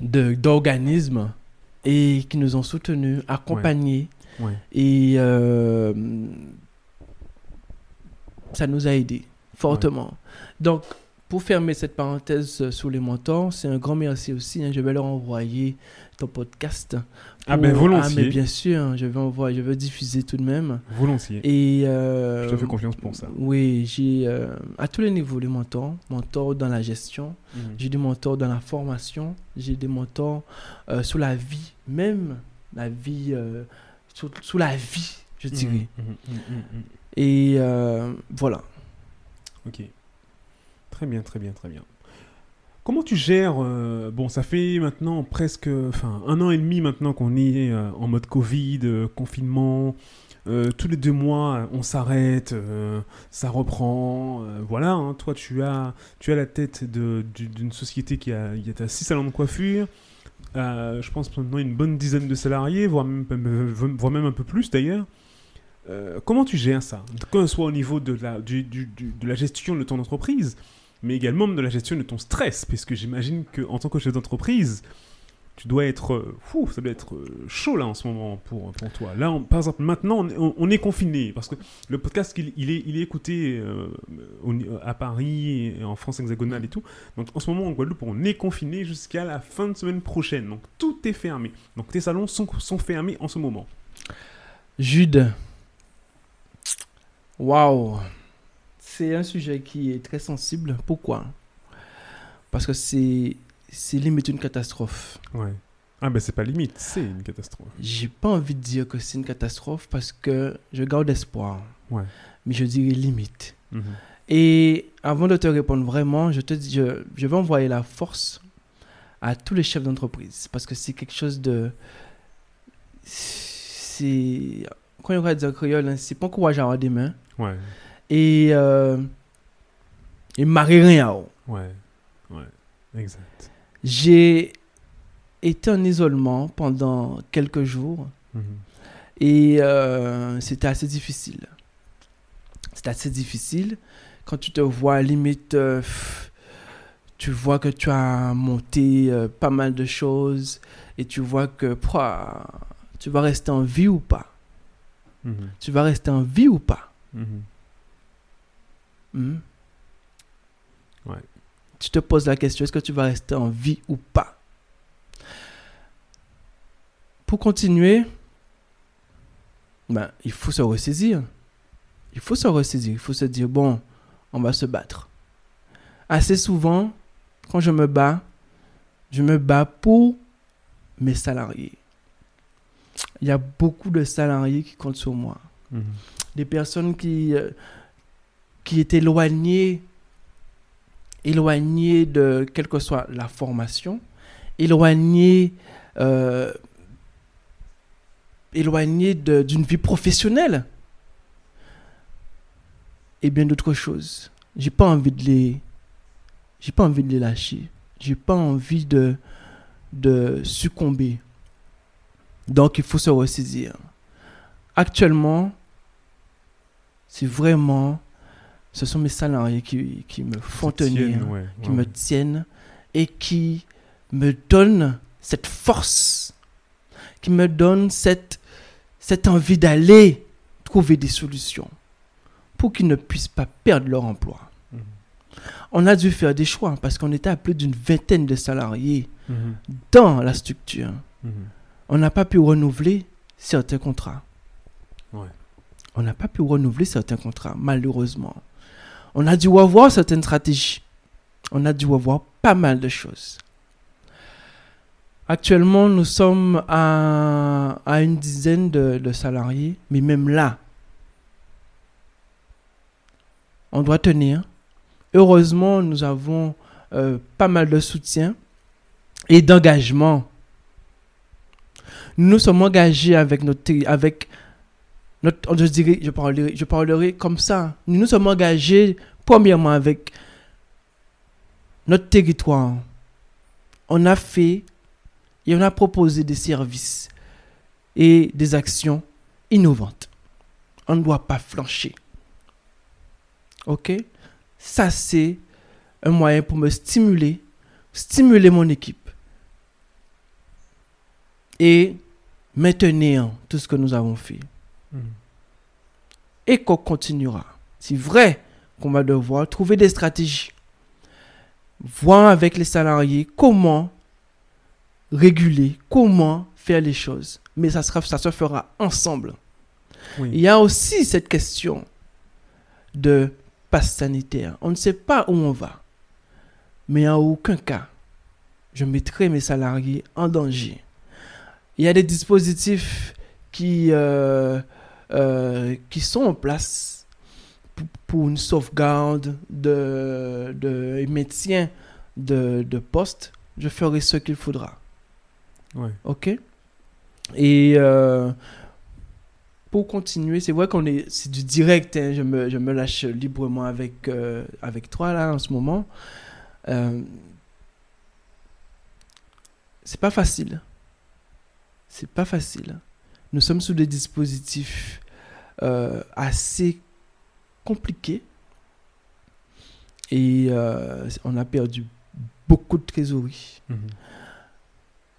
d'organismes et qui nous ont soutenus, accompagnés Ouais. et euh, ça nous a aidés fortement. Donc, pour fermer cette parenthèse sur les mentors, c'est un grand merci aussi. hein. je vais leur envoyer ton podcast. Ah ben pour- volontiers. Ah, mais bien sûr, je vais envoyer, je vais diffuser tout de même. Volontiers. Et euh, Je te fais confiance pour ça. Oui, j'ai euh, à tous les niveaux des mentors, mentors dans la gestion, Mhm. j'ai des mentors dans la formation, j'ai des mentors euh, sur la vie, même la vie, euh, sur, sur la vie, je dirais. Mhm, mhm, mhm. Et voilà. Ok. Très bien, très bien, très bien. Comment tu gères euh, Bon, ça fait maintenant presque, enfin, un an et demi maintenant qu'on est euh, en mode Covid, euh, confinement. tous les deux mois, on s'arrête, ça reprend. voilà, hein, toi, tu as, tu as la tête d'une société qui a, il y a six salons de coiffure. je pense maintenant une bonne dizaine de salariés, voire même, voire même un peu plus d'ailleurs. Comment tu gères ça? Que ce soit au niveau de la, du- du- de la gestion de ton entreprise, mais également de la gestion de ton stress, puisque j'imagine qu'en tant que chef d'entreprise, tu dois être... euh, fou, ça doit être euh, chaud là en ce moment pour, pour toi. Là, par exemple, maintenant, on, est confiné, parce que le podcast, il, est, il est écouté euh, à Paris, et en France hexagonale et tout. Donc en ce moment, en Guadeloupe, on est confiné jusqu'à la fin de semaine prochaine. Donc tout est fermé. Donc tes salons sont, sont fermés en ce moment. Jude. Waouh. C'est un sujet qui est très sensible. Pourquoi? Parce que c'est c'est limite une catastrophe. Ouais. Ah ben c'est pas limite, c'est une catastrophe. J'ai pas envie de dire que c'est une catastrophe parce que je garde espoir. Ouais. Mais je dirais limite. Mhm. Et avant de te répondre vraiment, je te dis, je, je vais envoyer la force à tous les chefs d'entreprise parce que c'est quelque chose de. C'est. Quand on va dire créole, hein, c'est pas courage à avoir des mains. Ouais. Et. Euh, et marrer rien. oh. Ouais. Ouais. Exact. J'ai été en isolement pendant quelques jours Mhm. et euh, c'était assez difficile. C'était assez difficile quand tu te vois limite, euh, tu vois que tu as monté euh, pas mal de choses et tu vois que pouah, tu vas rester en vie ou pas? Mhm. Tu vas rester en vie ou pas? Mhm. Hmm? Ouais. Tu te poses la question, est-ce que tu vas rester en vie ou pas? Pour continuer, ben, il faut se ressaisir. Il faut se ressaisir. Il faut se dire, bon, on va se battre. Assez souvent, quand je me bats, je me bats pour mes salariés. Il y a beaucoup de salariés qui comptent sur moi Mhm. des personnes qui, euh, qui étaient éloignées, éloignées de quelle que soit la formation, éloignées, euh, éloignées de- d'une vie professionnelle et bien d'autres choses. J'ai pas envie de les, j'ai pas envie de les lâcher. J'ai pas envie de, de succomber. Donc il faut se ressaisir. Actuellement, c'est vraiment, ce sont mes salariés qui, qui me font tiennent, tenir, ouais. qui Ouais, me tiennent et qui me donnent cette force, qui me donnent cette, cette envie d'aller trouver des solutions pour qu'ils ne puissent pas perdre leur emploi. Mhm. On a dû faire des choix parce qu'on était à plus d'une vingtaine de salariés Mhm. dans la structure. Mhm. On n'a pas pu renouveler certains contrats. Ouais. On n'a pas pu renouveler certains contrats, malheureusement. On a dû revoir certaines stratégies. On a dû revoir pas mal de choses. Actuellement, nous sommes à, une dizaine de, salariés, mais même là, on doit tenir. Heureusement, nous avons euh, pas mal de soutien et d'engagement. Nous sommes engagés avec notre, avec je dirais, je parlerai, je parlerai comme ça. Nous nous sommes engagés premièrement avec notre territoire. On a fait et on a proposé des services et des actions innovantes. On ne doit pas flancher. Ok? Ça, c'est un moyen pour me stimuler, stimuler mon équipe et maintenir tout ce que nous avons fait. Et qu'on continuera. C'est vrai qu'on va devoir trouver des stratégies. Voir avec les salariés comment réguler, comment faire les choses. Mais ça, sera, ça se fera ensemble. Oui. Il y a aussi cette question de passe sanitaire. On ne sait pas où on va. Mais en aucun cas, je mettrai mes salariés en danger. Il y a des dispositifs qui, euh, euh, qui sont en place pour, une sauvegarde de, de maintien de, de poste. Je ferai ce qu'il faudra. Ouais. OK? Et euh, pour continuer, c'est vrai qu'on est, c'est du direct. hein, je, me, je me lâche librement avec, euh, avec toi là en ce moment. Euh, c'est pas facile. C'est pas facile. Nous sommes sous des dispositifs euh, assez compliqués. Et euh, on a perdu beaucoup de trésorerie. Mhm.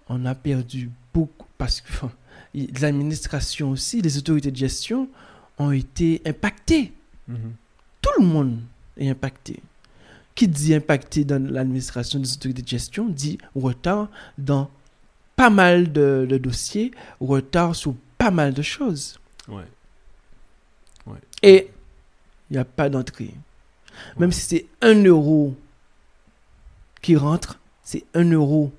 On a perdu beaucoup parce que enfin, l'administration aussi, les autorités de gestion ont été impactées. Mhm. Tout le monde est impacté. Qui dit impacté dans l'administration des autorités de gestion dit retard dans pas mal de, de dossiers, retard sur pas mal de choses. Ouais. Ouais. Et il n'y a pas d'entrée. Même Ouais. si c'est un euro qui rentre, c'est un euro.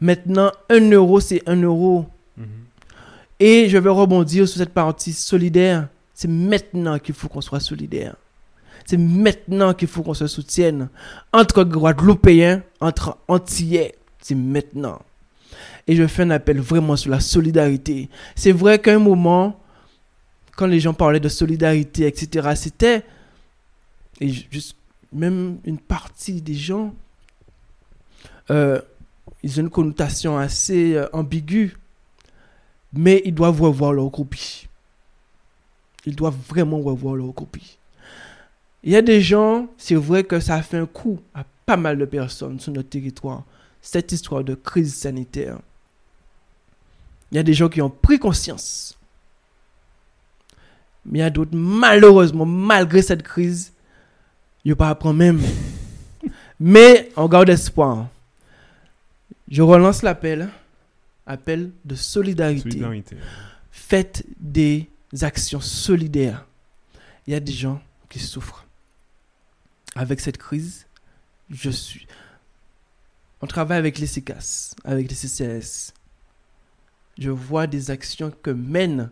Maintenant, un euro, c'est un euro. Mhm. Et je vais rebondir sur cette partie solidaire. C'est maintenant qu'il faut qu'on soit solidaire. C'est maintenant qu'il faut qu'on se soutienne. Entre Guadeloupéens, entre Antillais. C'est maintenant. Et je fais un appel vraiment sur la solidarité. C'est vrai qu'à un moment, quand les gens parlaient de solidarité, etc., c'était. Et juste, même une partie des gens, euh, ils ont une connotation assez euh, ambiguë, mais ils doivent revoir leur copie. Ils doivent vraiment revoir leur copie. Il y a des gens, c'est vrai que ça a fait un coup à pas mal de personnes sur notre territoire, cette histoire de crise sanitaire. Il y a des gens qui ont pris conscience. Mais il y a d'autres, malheureusement, malgré cette crise, ils ne pas apprendre même. Mais on garde espoir. Je relance l'appel. Appel de solidarité. solidarité. Faites des actions solidaires. Il y a des gens qui souffrent. Avec cette crise, je suis. On travaille avec les CICAS, avec les CCAS. Je vois des actions que mène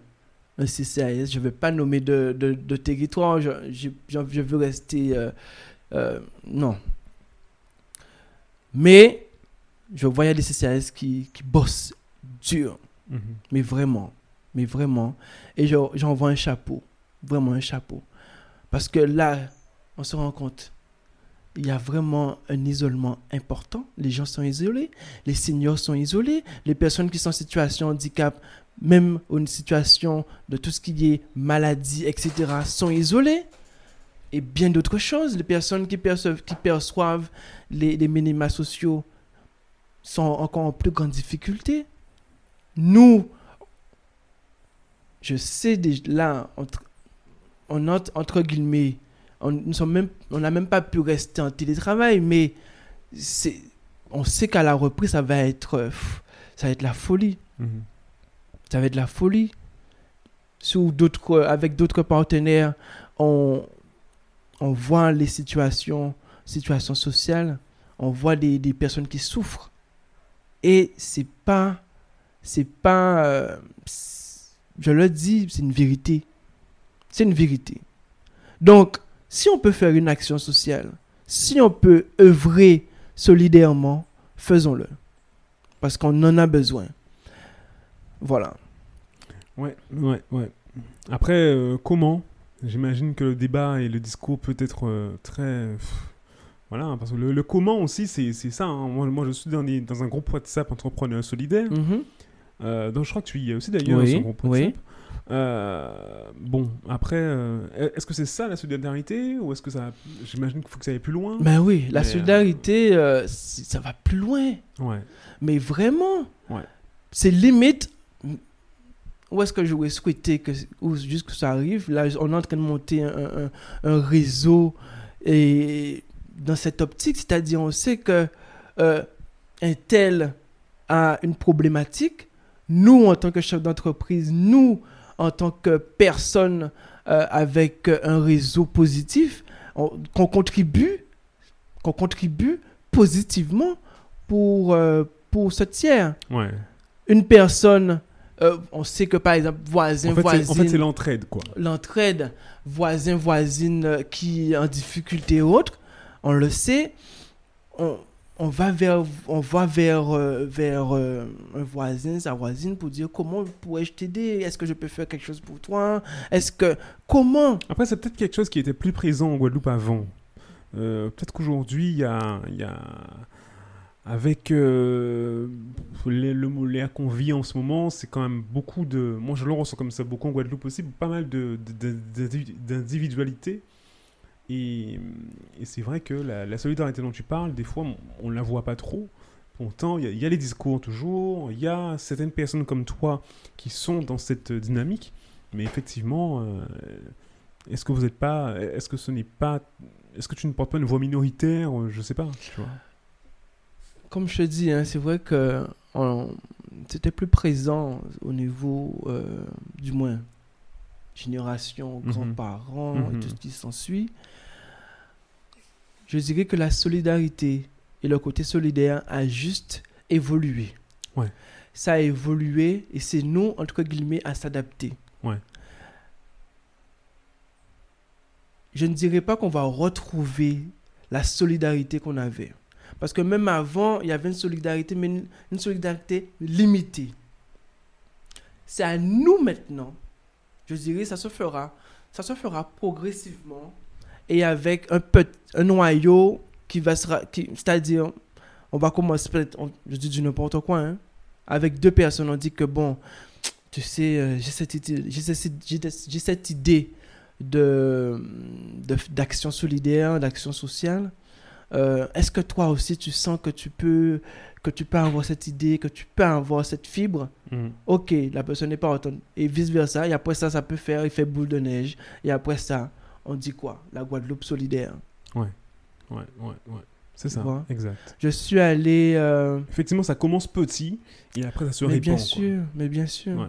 un CCAS. Je ne vais pas nommer de, de, territoire. Je, je, veux rester. Euh, euh, non. Mais je voyais des CCAS qui, qui bossent dur. Mhm. Mais vraiment. Mais vraiment. Et j'envoie un chapeau. Vraiment un chapeau. Parce que là, on se rend compte, il y a vraiment un isolement important. Les gens sont isolés, les seniors sont isolés, les personnes qui sont en situation de handicap, même en situation de tout ce qui est maladie, etc., sont isolés. Et bien d'autres choses. Les personnes qui perçoivent, les, les minima sociaux sont encore en plus grande difficulté. Nous, je sais déjà, là, entre, on entre guillemets, on n'a même, même pas pu rester en télétravail, mais c'est, on sait qu'à la reprise, ça va être, ça va être la folie. Mhm. Ça va être la folie. Sous d'autres, avec d'autres partenaires, on, on voit les situations, situations sociales, on voit des, des personnes qui souffrent. Et c'est pas, c'est pas, euh, je le dis, c'est une vérité. C'est une vérité. Donc, si on peut faire une action sociale, si on peut œuvrer solidairement, faisons-le. Parce qu'on en a besoin. Voilà. Ouais, ouais, ouais. Après, euh, comment? J'imagine que le débat et le discours peut être euh, très. Voilà, parce que le, comment aussi, c'est ça. Hein. Moi, moi, je suis dans, dans, un groupe WhatsApp entrepreneur solidaire. Mhm. Euh, donc, je crois que tu y es aussi d'ailleurs oui, groupe WhatsApp. Euh, bon, après, est-ce que c'est ça la solidarité ou est-ce que ça. J'imagine qu'il faut que ça aille plus loin. Ben oui, la solidarité, ça va plus loin. Ouais. Mais vraiment. Ouais. C'est limite où est-ce que j'aurais souhaité que, juste que ça arrive? Là, on est en train de monter un, un, réseau et dans cette optique, c'est-à-dire on sait que euh, un tel a une problématique. Nous, en tant que chef d'entreprise, nous, en tant que personne euh, avec un réseau positif, qu'on contribue, qu'on contribue positivement pour, euh, pour ce tiers. Ouais. Une personne euh, on sait que par exemple, voisin, en fait, voisine. En fait, c'est l'entraide, quoi. L'entraide, voisin, voisine euh, qui en difficulté ou autre, on le sait. On, on va vers, on va vers, euh, vers un voisin, sa voisine pour dire comment pourrais-je t'aider? Est-ce que je peux faire quelque chose pour toi? Est-ce que. Comment? Après, c'est peut-être quelque chose qui était plus présent en Guadeloupe avant. peut-être qu'aujourd'hui, il y a, y a avec euh, le, le qu'on vit en ce moment, c'est quand même beaucoup de. Moi, je le ressens comme ça, beaucoup en Guadeloupe aussi, pas mal d'individualité. Et, et c'est vrai que la, solidarité dont tu parles, des fois, on ne la voit pas trop. Pourtant, il y, a les discours toujours, il y a certaines personnes comme toi qui sont dans cette dynamique, mais effectivement, euh, est-ce que vous n'êtes pas. Est-ce que ce n'est pas. Est-ce que tu ne portes pas une voix minoritaire Je ne sais pas, tu vois? Comme je te dis, hein, c'est vrai que c'était plus présent au niveau, euh, du moins, génération, mhm. grands-parents, et tout mhm. ce qui s'ensuit. Je dirais que la solidarité et le côté solidaire a juste évolué. Ouais. Ça a évolué et c'est nous, entre guillemets, à s'adapter. Ouais. je ne dirais pas qu'on va retrouver la solidarité qu'on avait. Parce que même avant, il y avait une solidarité, mais une, une solidarité limitée. C'est à nous maintenant, je dirais, ça se fera, ça se fera progressivement et avec un, peu, un noyau qui va se... C'est-à-dire, on va commencer, peut-être, je dis du n'importe quoi, hein, avec deux personnes, on dit que bon, tu sais, euh, j'ai cette cette, cette idée de, de- d'action solidaire, d'action sociale. Euh, est-ce que toi aussi tu sens que tu peux que tu peux avoir cette idée, que tu peux avoir cette fibre? Mhm. Ok, la personne n'est pas entendue. Et vice versa. Et après ça, ça peut faire effet boule de neige. Et après ça, on dit quoi? La Guadeloupe solidaire. Ouais, ouais, ouais. C'est ça, vois? Exact. Je suis allé. euh, Effectivement, ça commence petit et après ça se mais répand. bien quoi. sûr, mais bien sûr. Ouais.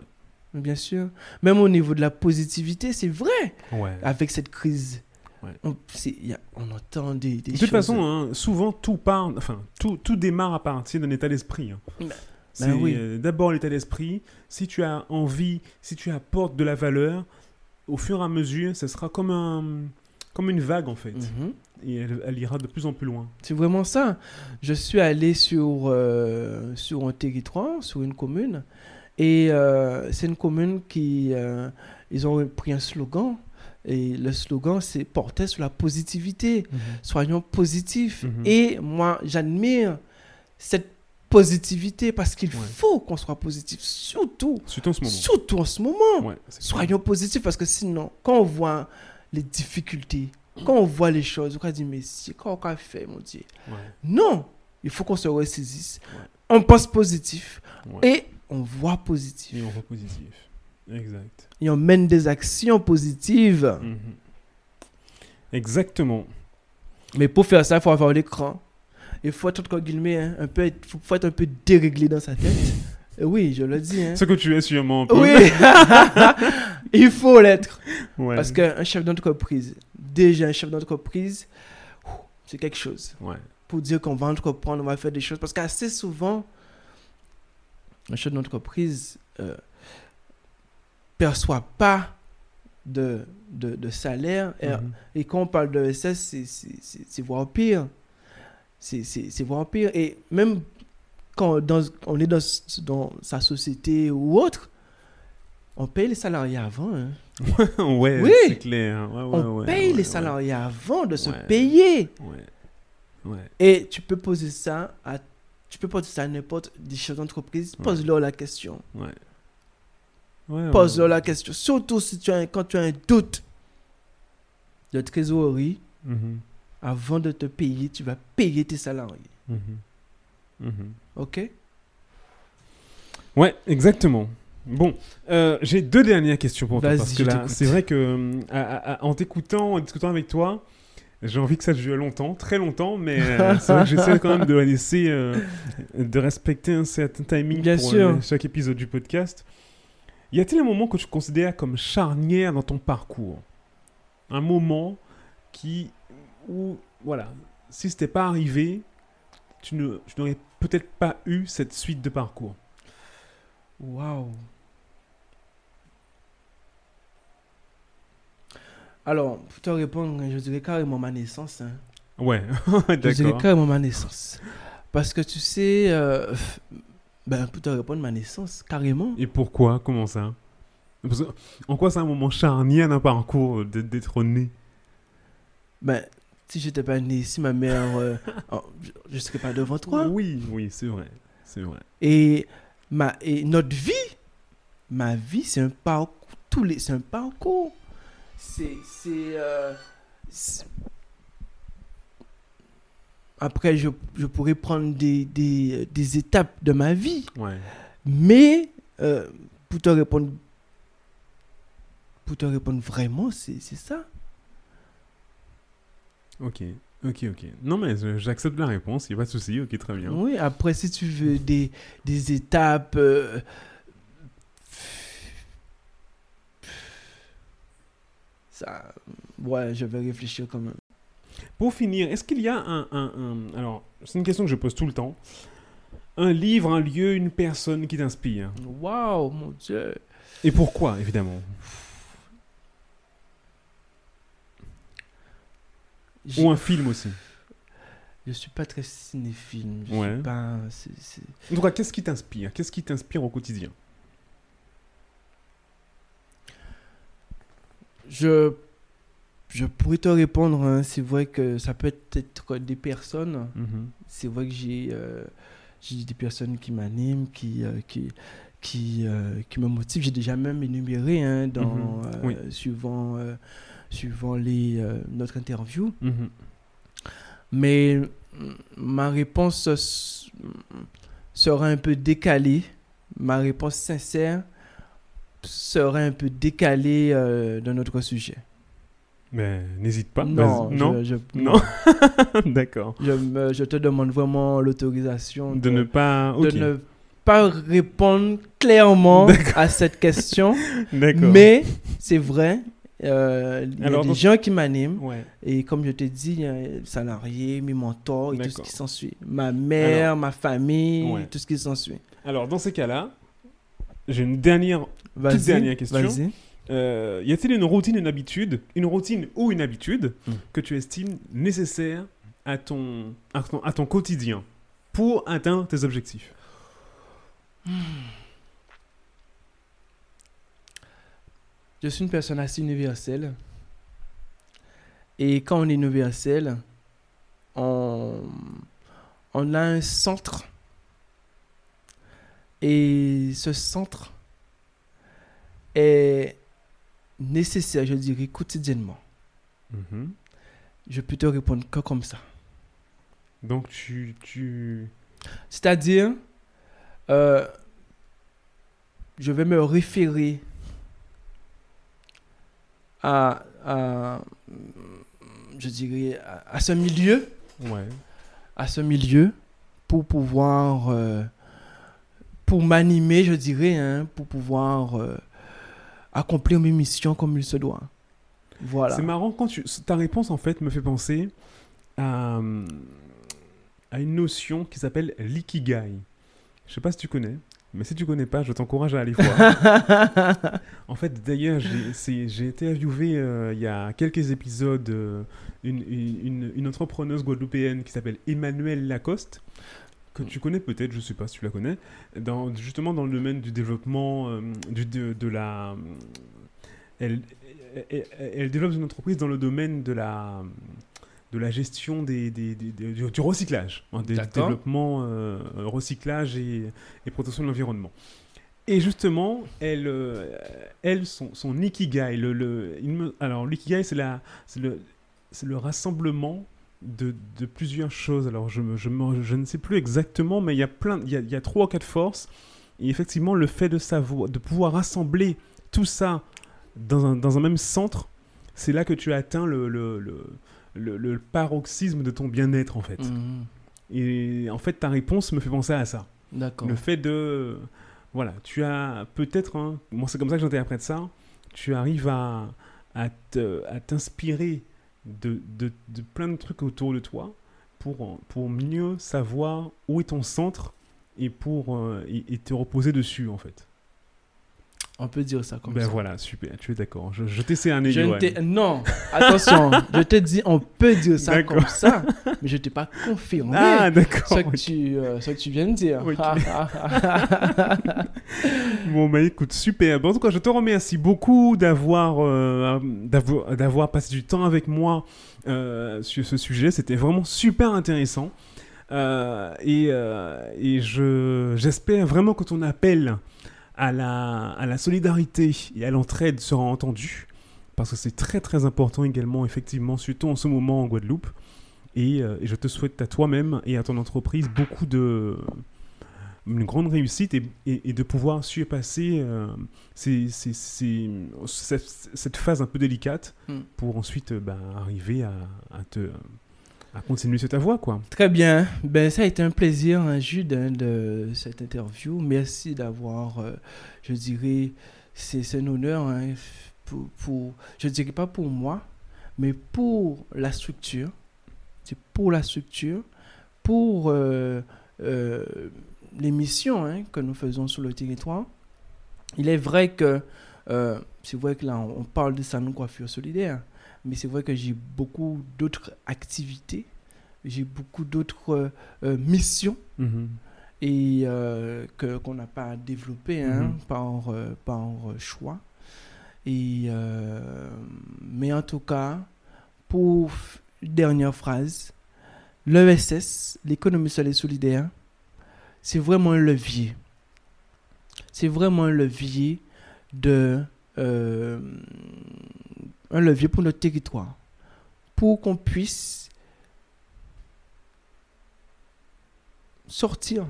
Mais bien sûr. Même au niveau de la positivité, c'est vrai. Ouais. Avec cette crise. Ouais. On, c'est- y a- on entend des, des De toute choses. façon, hein, souvent tout part, enfin tout, tout démarre à partir d'un état d'esprit. hein. Bah- C'est bah oui. euh, d'abord l'état d'esprit. Si tu as envie, si tu apportes de la valeur, au fur et à mesure, ce sera comme un, comme une vague en fait, Mhm. et elle, elle ira de plus en plus loin. C'est vraiment ça. Je suis allé sur, euh, sur un territoire, sur une commune, et euh, c'est une commune qui, euh, ils ont pris un slogan, et le slogan, c'est portait sur la positivité. Soyons positifs. Mhm. Et moi, j'admire cette positivité parce qu'il Ouais. faut qu'on soit positif, surtout, Surtout en ce moment. surtout en ce moment. Ouais, c'est Soyons positifs parce que sinon, quand on voit les difficultés, quand on voit les choses, on va dire, mais si, quand on a fait, mon Dieu? Non, il faut qu'on se ressaisisse. Ouais. On pense positif et on voit positif. Et on voit positif. Exact. Et on mène des actions positives. Mhm. Exactement. Mais pour faire ça, il faut avoir l'écran. Il faut être, entre guillemets, hein, un peu, faut, faut être un peu déréglé dans sa tête. Oui, je le dis. Hein. Ce que tu es sûrement. peu. Oui, [laughs] il faut l'être. Ouais. Parce qu'un chef d'entreprise, déjà un chef d'entreprise, c'est quelque chose. Ouais. Pour dire qu'on va entreprendre, on va faire des choses. Parce qu'assez souvent, un chef d'entreprise euh, perçoit pas de, de, de salaire. Et, Mhm. et quand on parle de SS, c'est voire pire. C'est- voire pire. Et même quand dans- on est dans, dans sa société ou autre, on paye les salariés avant. hein. [laughs] ouais, Oui. c'est clair. Ouais, ouais, on ouais, paye les salariés avant de se payer. Et tu peux poser ça à, tu peux poser ça à n'importe des chefs d'entreprise. Pose-leur la question. Pose-leur la question. Surtout si tu as, quand tu as un doute de trésorerie, Mhm. Avant de te payer, tu vas payer tes salariés. Mhm. Mhm. OK? Ouais, exactement. Bon, euh, j'ai deux dernières questions pour toi. Vas-y, Parce que là, c'est vrai que euh, à- à- à- en t'écoutant, en discutant avec toi, j'ai envie que ça dure longtemps, très longtemps, mais euh, c'est vrai que j'essaie quand même de la laisser, euh, de respecter un certain timing Bien pour sûr. chaque épisode du podcast. Y a-t-il un moment que tu considères comme charnière dans ton parcours? Un moment qui, où, voilà, si c'était pas arrivé, tu ne- tu n'aurais peut-être pas eu cette suite de parcours. Waouh. Alors, pour te répondre, je dirais carrément ma naissance. hein. Ouais, [laughs] Je dirais d'accord. carrément ma naissance. Parce que tu sais, euh, ben, pour te répondre, ma naissance, carrément. Et pourquoi? Comment ça? Parce que- En quoi c'est un moment charnière d'un parcours d'être- d'être né? Ben, si j'étais pas né, si ma mère, euh, je ne serais pas devant toi. Oui, oui, c'est vrai. C'est vrai. Et, ma, et notre vie, ma vie, c'est un parcours. Tous les, c'est un parcours. C'est. c'est, euh, Après, je, je pourrais prendre des, des, des étapes de ma vie. Ouais. Mais, euh, pour te répondre. Pour te répondre vraiment, c'est c'est ça. Ok. Ok, ok. Non, mais j'accepte la réponse, il n'y a pas de souci. Ok, très bien. Oui, après, si tu veux des, des étapes. euh, ça. Ouais, je vais réfléchir quand même. Pour finir, est-ce qu'il y a un, un- un- Alors, c'est une question que je pose tout le temps. Un livre, un lieu, une personne qui t'inspire? Waouh, mon Dieu. Et pourquoi, évidemment? Ou un film aussi Je suis pas très cinéphile. Je Ouais. suis pas. En tout cas, qu'est-ce qui t'inspire? Qu'est-ce qui t'inspire au quotidien? Je, je pourrais te répondre, hein, c'est vrai que ça peut être des personnes. C'est vrai que j'ai euh, j'ai des personnes qui m'animent, qui, euh, qui, qui, euh, qui me motivent. J'ai déjà même énuméré hein, dans, Mhm. euh, Oui. suivant, euh, suivant les, euh, notre interview. Mhm. Mais mm, ma réponse sera un peu décalée. Ma réponse sincère sera un peu décalée euh, de notre sujet. Mais n'hésite pas. non, non, je, je- Non? [laughs] d'accord. Je, je te demande vraiment l'autorisation De ne pas. de ne pas répondre clairement à cette question. [laughs] D'accord. Mais c'est vrai, euh, il y a Alors, des donc- gens qui m'animent. Ouais. Et comme je t'ai dit, il y a les salariés, mes mentors et tout ce qui s'ensuit. Ma mère, ma famille, Ouais. tout ce qui s'ensuit. Alors, dans ces cas-là, j'ai une dernière. Vas-y, dernière question. Vas-y. Euh, y a-t-il une routine, une habitude, une routine ou une habitude Mm. que tu estimes nécessaire à ton, à ton, à ton quotidien pour atteindre tes objectifs? Je suis une personne assez universelle. Et quand on est universel, on, on a un centre. Et ce centre est nécessaire, je dirais, quotidiennement. Mhm. Je peux te répondre que comme ça. Donc, tu. tu... C'est-à-dire, euh, je vais me référer à, à, je dirais, à, à ce milieu, Ouais. à ce milieu, pour pouvoir, euh, pour m'animer, je dirais, hein, pour pouvoir euh, accomplir mes missions comme il se doit. Voilà. C'est marrant quand tu. Ta réponse, en fait, me fait penser à, à une notion qui s'appelle l'ikigai. Je sais pas si tu connais, mais si tu connais pas, je t'encourage à aller [laughs] voir. En fait, d'ailleurs, j'ai j'ai interviewé euh, il y a quelques épisodes euh, une, une, entrepreneuse guadeloupéenne qui s'appelle Emmanuelle Lacoste, que tu connais peut-être, je sais pas si tu la connais, dans, justement dans le domaine du développement, euh, du, de, de la... Elle, elle, elle développe une entreprise dans le domaine de la, de la gestion des, des- des- des- du, du recyclage, hein, D'accord. développement, euh, recyclage et, et protection de l'environnement. Et justement, elle, euh, elle son, son ikigai, le, le, il me- alors l'ikigai, c'est la, c'est le, c'est le rassemblement de, de plusieurs choses. Alors je, me- je, me- je ne sais plus exactement, mais il y a plein, il y a, il y a trois ou quatre forces. Et effectivement, le fait de savoir, de pouvoir rassembler tout ça dans un, dans un même centre, c'est là que tu as atteint le, le, le, le- le paroxysme de ton bien-être en fait. Mhm. Et en fait, ta réponse me fait penser à ça. D'accord. Le fait de. Voilà, tu as peut-être. hein, moi, c'est comme ça que j'interprète ça. Tu arrives à, à te- à t'inspirer de, de, de plein de trucs autour de toi pour, pour mieux savoir où est ton centre et pour euh, et, et te reposer dessus, en fait. On peut dire ça comme ben ça. voilà, super, tu es d'accord. Je, je ne Johan. t'ai- Non, attention, je te dis, on peut dire ça comme ça, mais je ne t'ai pas confirmé Ah, ce, que tu, euh, ce que tu viens de dire. [laughs] Bon, bah écoute, super. Bon, en tout cas, je te remercie beaucoup d'avoir euh, d'avoir d'avoir passé du temps avec moi euh, sur ce sujet. C'était vraiment super intéressant. Euh, et euh, et je, j'espère vraiment que ton appel à la, à la solidarité et à l'entraide sera entendu. Parce que c'est très très important également, effectivement, surtout en ce moment en Guadeloupe. Et, euh, et je te souhaite à toi-même et à ton entreprise beaucoup de, une grande réussite et, et- et de pouvoir surpasser euh, ces- ces- ces- cette, cette phase un peu délicate Mm. pour ensuite euh, ben, arriver à, à te à continuer sur ta voie quoi. Très bien. Ben, ça a été un plaisir, hein, Jude, hein, de cette interview. Merci d'avoir, euh, je dirais, c'est un honneur hein, pour, je dirais pas pour moi, mais pour la structure. C'est pour la structure, pour euh, euh, les missions hein, que nous faisons sur le territoire. Il est vrai que, euh, c'est vrai que là, on parle de salon coiffure solidaire, Mais c'est vrai que j'ai beaucoup d'autres activités, j'ai beaucoup d'autres euh, missions Mhm. et euh, que qu'on n'a pas développé hein, Mhm. par, euh, par choix. Et, euh, mais en tout cas, pour dernière phrase, l'ESS, l'économie sociale et solidaire, c'est vraiment un levier. C'est vraiment un levier de euh, un levier pour notre territoire, pour qu'on puisse sortir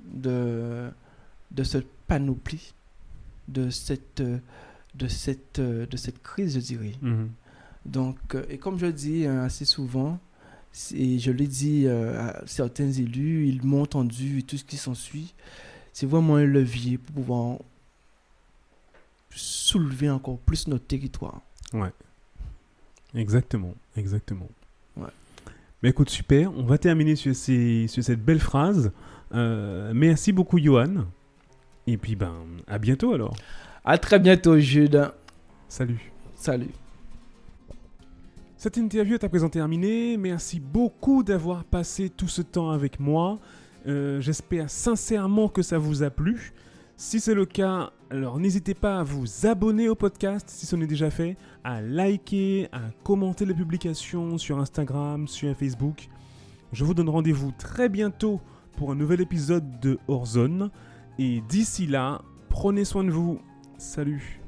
de, de cette panoplie, de cette, de, cette, de cette crise, je dirais. Mhm. Donc, euh, et comme je le dis euh, assez souvent, et je l'ai dit euh, à certains élus, ils m'ont entendu et tout ce qui s'ensuit, c'est vraiment un levier pour pouvoir soulever encore plus notre territoire. Exactement, exactement. Ouais. Mais écoute, super. On va terminer sur, ces, sur cette belle phrase. Euh, merci beaucoup, Johan. Et puis, ben, à bientôt alors. À très bientôt, Jude. Salut. Salut. Cette interview est à présent terminée. Merci beaucoup d'avoir passé tout ce temps avec moi. Euh, J'espère sincèrement que ça vous a plu. Si c'est le cas, alors n'hésitez pas à vous abonner au podcast si ce n'est déjà fait, à liker, à commenter les publications sur Instagram, sur Facebook. Je vous donne rendez-vous très bientôt pour un nouvel épisode de Horzone. Et d'ici là, prenez soin de vous. Salut